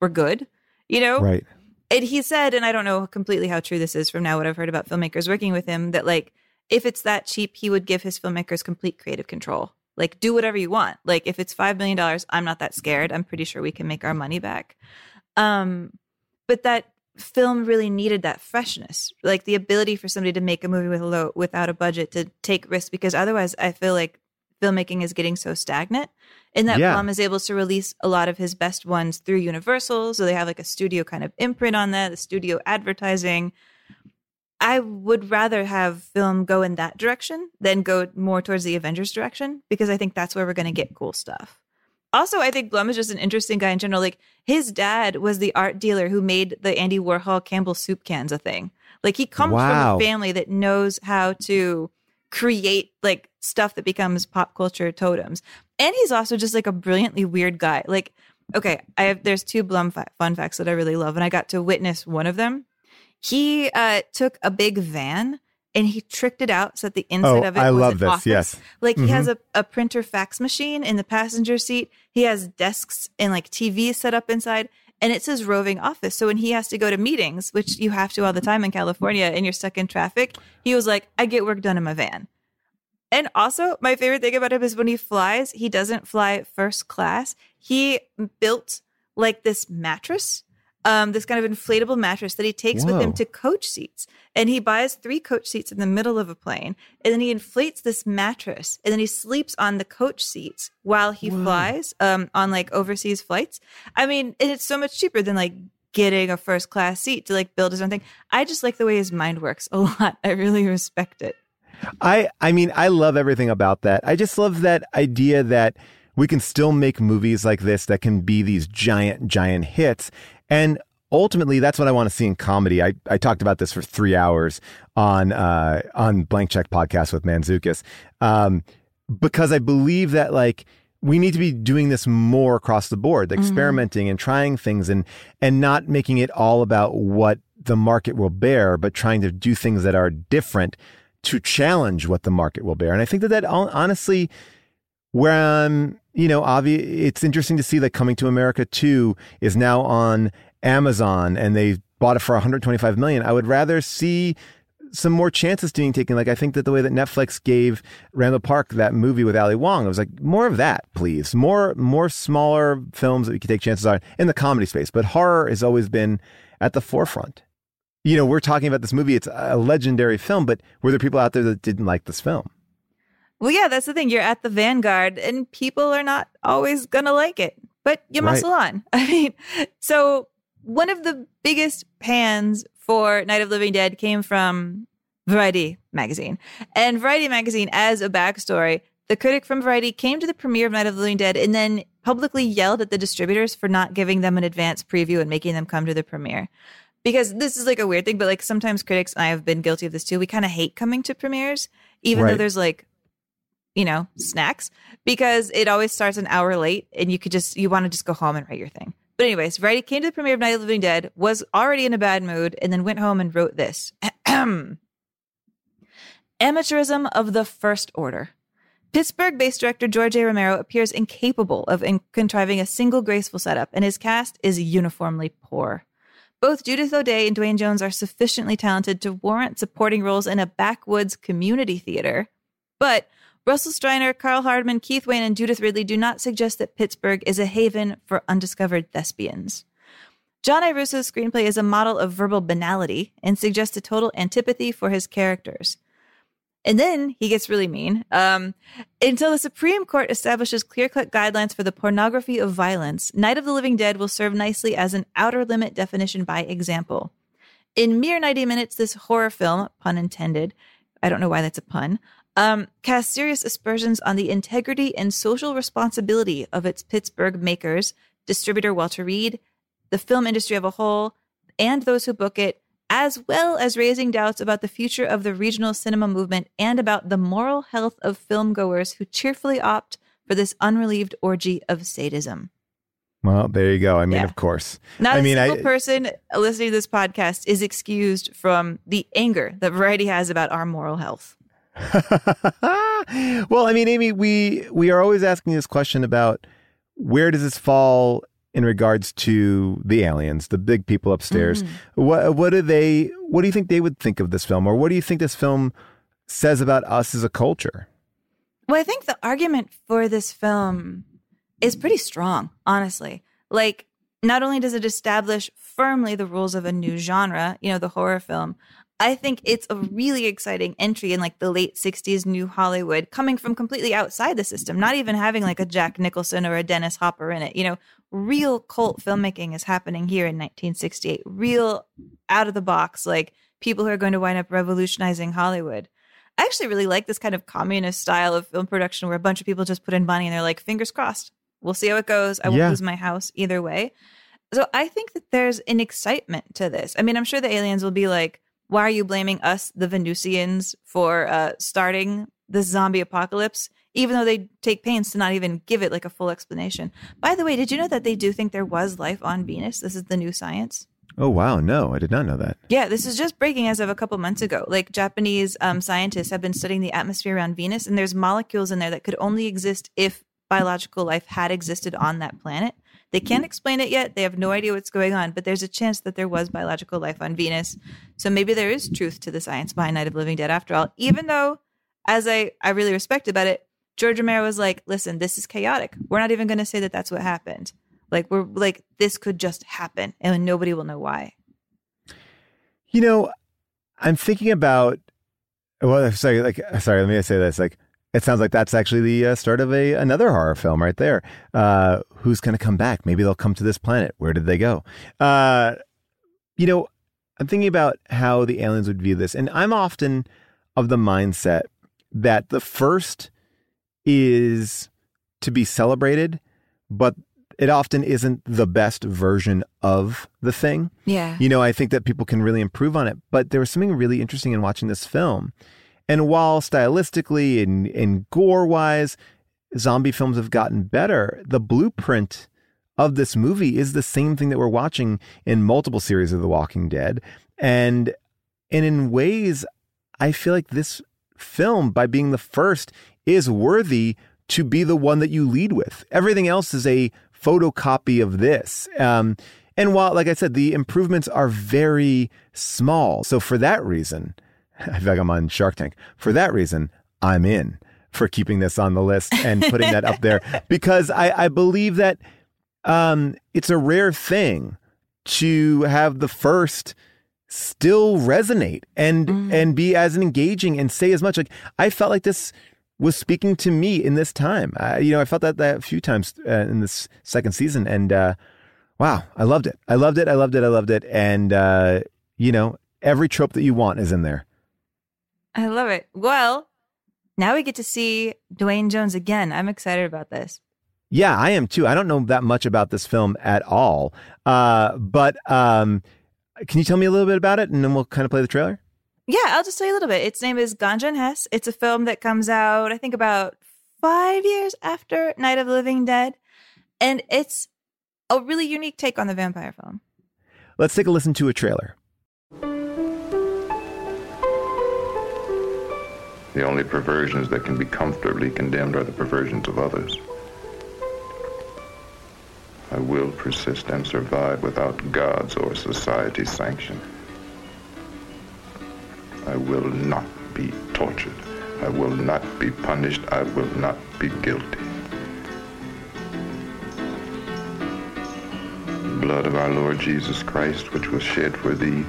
we're good, you know? Right. And he said, and I don't know completely how true this is from now what I've heard about filmmakers working with him, that like if it's that cheap, he would give his filmmakers complete creative control. Like do whatever you want. Like if it's five million dollars, I'm not that scared. I'm pretty sure we can make our money back. Um, but that film really needed that freshness, like the ability for somebody to make a movie with a low without a budget to take risks, because otherwise, I feel like filmmaking is getting so stagnant. And that Yeah. Blum is able to release a lot of his best ones through Universal, so they have like a studio kind of imprint on that, the studio advertising. I would rather have film go in that direction than go more towards the Avengers direction because I think that's where we're going to get cool stuff. Also, I think Blum is just an interesting guy in general. Like his dad was the art dealer who made the Andy Warhol Campbell soup cans a thing. Like he comes Wow. from a family that knows how to create like stuff that becomes pop culture totems. And he's also just like a brilliantly weird guy. Like, okay, I have there's two Blum fa- fun facts that I really love, and I got to witness one of them. He uh, took a big van and he tricked it out so that the inside Oh, of it I was love an this, office. yes. Like he has Mhm. a, a printer fax machine in the passenger seat. He has desks and like TVs set up inside. And it says roving office. So when he has to go to meetings, which you have to all the time in California and you're stuck in traffic, he was like, I get work done in my van. And also, my favorite thing about him is when he flies, he doesn't fly first class. He built like this mattress, um, this kind of inflatable mattress that he takes with him to coach seats. And he buys three coach seats in the middle of a plane. And then he inflates this mattress and then he sleeps on the coach seats while he flies um, on like overseas flights. I mean, and it's so much cheaper than like getting a first class seat to like build his own thing. I just like the way his mind works a lot. I really respect it. I I mean, I love everything about that. I just love that idea that we can still make movies like this that can be these giant, giant hits. And ultimately that's what I want to see in comedy. I, I talked about this for three hours on uh on Blank Check podcast with Manzukis. Um because I believe that like we need to be doing this more across the board, experimenting and trying things and and not making it all about what the market will bear, but trying to do things that are different to challenge what the market will bear. And I think that that honestly, where I'm, you know, it's interesting to see that Coming to America 2 is now on Amazon and they bought it for 125 million. I would rather see some more chances being taken. Like I think that the way that Netflix gave Randall Park that movie with Ali Wong, it was like more of that, please. More more smaller films that we could take chances on in the comedy space. But horror has always been at the forefront. You know, we're talking about this movie. It's a legendary film, but were there people out there that didn't like this film? Well, yeah, that's the thing. You're at the vanguard, and people are not always gonna like it, but you Right. muscle on. I mean, so one of the biggest pans for Night of Living Dead came from Variety magazine, and Variety magazine, as a backstory, the critic from Variety came to the premiere of Night of the Living Dead and then publicly yelled at the distributors for not giving them an advance preview and making them come to the premiere. Because this is like a weird thing, but like sometimes critics, and I have been guilty of this too, we kind of hate coming to premieres, even though there's like you know, snacks because it always starts an hour late and you could just, you want to just go home and write your thing. But, anyways, Variety came to the premiere of Night of the Living Dead, was already in a bad mood, and then went home and wrote this Amateurism of the first order. Pittsburgh based director George A. Romero appears incapable of in- contriving a single graceful setup, and his cast is uniformly poor. Both Judith O'Dea and Duane Jones are sufficiently talented to warrant supporting roles in a backwoods community theater, but Russell Streiner, Karl Hardman, Keith Wayne, and Judith Ridley do not suggest that Pittsburgh is a haven for undiscovered thespians. John I. Russo's screenplay is a model of verbal banality and suggests a total antipathy for his characters. And then he gets really mean. Um, until the Supreme Court establishes clear cut guidelines for the pornography of violence, Night of the Living Dead will serve nicely as an outer limit definition by example. In mere 90 minutes, this horror film, pun intended, I don't know why that's a pun, um, casts serious aspersions on the integrity and social responsibility of its Pittsburgh makers, distributor Walter Reade, the film industry of a whole, and those who book it, as well as raising doubts about the future of the regional cinema movement and about the moral health of filmgoers who cheerfully opt for this unrelieved orgy of sadism. Well, there you go. I mean, Yeah. of course. Not I a mean, single I, person listening to this podcast is excused from the anger that Variety has about our moral health. well, I mean, Amy, we we are always asking this question about where does this fall in regards to the aliens, the big people upstairs. Mm-hmm. What what do they? What do you think they would think of this film, or what do you think this film says about us as a culture? Well, I think the argument for this film is pretty strong, honestly. Like, not only does it establish firmly the rules of a new genre, you know, the horror film, I think it's a really exciting entry in like the late 60s new Hollywood, coming from completely outside the system, not even having like a Jack Nicholson or a Dennis Hopper in it. You know, real cult filmmaking is happening here in 1968, real out of the box, like people who are going to wind up revolutionizing Hollywood. I actually really like this kind of communist style of film production where a bunch of people just put in money and they're like, fingers crossed, we'll see how it goes. I won't Yeah. lose my house either way. So I think that there's an excitement to this. I mean, I'm sure the aliens will be like, why are you blaming us, the Venusians, for uh, starting this zombie apocalypse? Even though they take pains to not even give it like a full explanation. By the way, did you know that they do think there was life on Venus? This is the new science. Oh wow, no, I did not know that. Yeah, this is just breaking as of a couple months ago. Like Japanese um, scientists have been studying the atmosphere around Venus, and there's molecules in there that could only exist if biological life had existed on that planet. They can't mm-hmm. explain it yet. They have no idea what's going on, but there's a chance that there was biological life on Venus. So maybe there is truth to the science behind Night of Living Dead after all, even though, as I, I really respect about it, George Romero was like, listen, this is chaotic. We're not even going to say that that's what happened. Like, we're like, this could just happen and nobody will know why. You know, I'm thinking about. Well, sorry, like sorry. Let me say this. Like, it sounds like that's actually the uh, start of a another horror film right there. Uh, who's going to come back? Maybe they'll come to this planet. Where did they go? Uh, you know, I'm thinking about how the aliens would view this, and I'm often of the mindset that the first is to be celebrated, but it often isn't the best version of the thing. Yeah. You know, I think that people can really improve on it. But there was something really interesting in watching this film. And while stylistically and, and gore wise, zombie films have gotten better, the blueprint of this movie is the same thing that we're watching in multiple series of The Walking Dead. And and in ways, I feel like this film, by being the first, is worthy to be the one that you lead with. Everything else is a photocopy of this. Um, and while, like I said, the improvements are very small. So for that reason, I feel like I'm on Shark Tank. For that reason, I'm in for keeping this on the list and putting that up there because I, I believe that um, it's a rare thing to have the first still resonate and and be as engaging and say as much. Like I felt like this was speaking to me in this time. I, you know, I felt that that a few times uh, in this second season, and uh, wow, I loved it. I loved it. I loved it. I loved it. And uh, you know, every trope that you want is in there. I love it. Well, now we get to see Duane Jones again. I'm excited about this. Yeah, I am too. I don't know that much about this film at all, uh, but um, can you tell me a little bit about it, and then we'll kind of play the trailer? Yeah, I'll just tell you a little bit. Its name is Ganja and Hess. It's a film that comes out, I think, about five years after Night of the Living Dead. And it's a really unique take on the vampire film. Let's take a listen to a trailer. The only perversions that can be comfortably condemned are the perversions of others. I will persist and survive without God's or society's sanction. I will not be tortured. I will not be punished. I will not be guilty. The blood of our Lord Jesus Christ, which was shed for thee,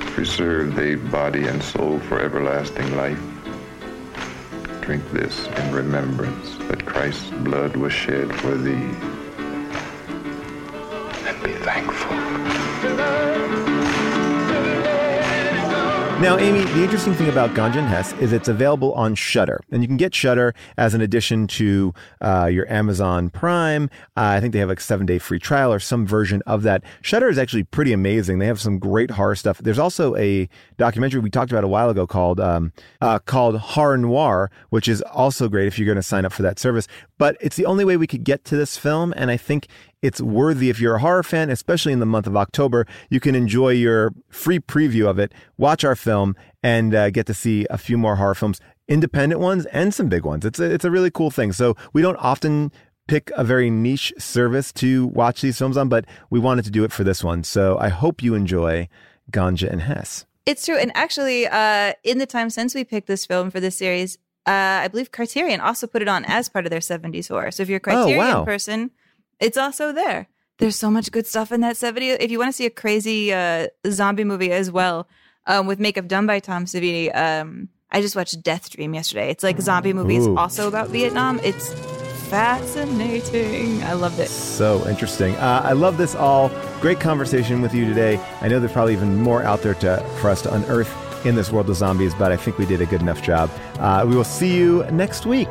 preserve thee body and soul for everlasting life. Drink this in remembrance that Christ's blood was shed for thee. Now, Amy, the interesting thing about Ganja Hess is it's available on Shudder, and you can get Shudder as an addition to uh, your Amazon Prime. Uh, I think they have like seven day free trial or some version of that. Shudder is actually pretty amazing. They have some great horror stuff. There's also a documentary we talked about a while ago called um, uh, called Horror Noir, which is also great if you're going to sign up for that service. But it's the only way we could get to this film, and I think it's worthy if you're a horror fan, especially in the month of October. You can enjoy your free preview of it, watch our film, and uh, get to see a few more horror films, independent ones and some big ones. It's a, it's a really cool thing. So we don't often pick a very niche service to watch these films on, but we wanted to do it for this one. So I hope you enjoy Ganja and Hess. It's true. And actually, uh, in the time since we picked this film for this series, uh, I believe Criterion also put it on as part of their 70s horror. So if you're a Criterion wow. person, it's also there. There's so much good stuff in that 70. If you want to see a crazy uh, zombie movie as well, um, with makeup done by Tom Savini, um, I just watched Death Dream yesterday. It's like zombie movies Ooh. also about Vietnam. It's fascinating. I loved it. So interesting. Uh, I love this all. Great conversation with you today. I know there's probably even more out there to, for us to unearth in this world of zombies, but I think we did a good enough job. Uh, we will see you next week.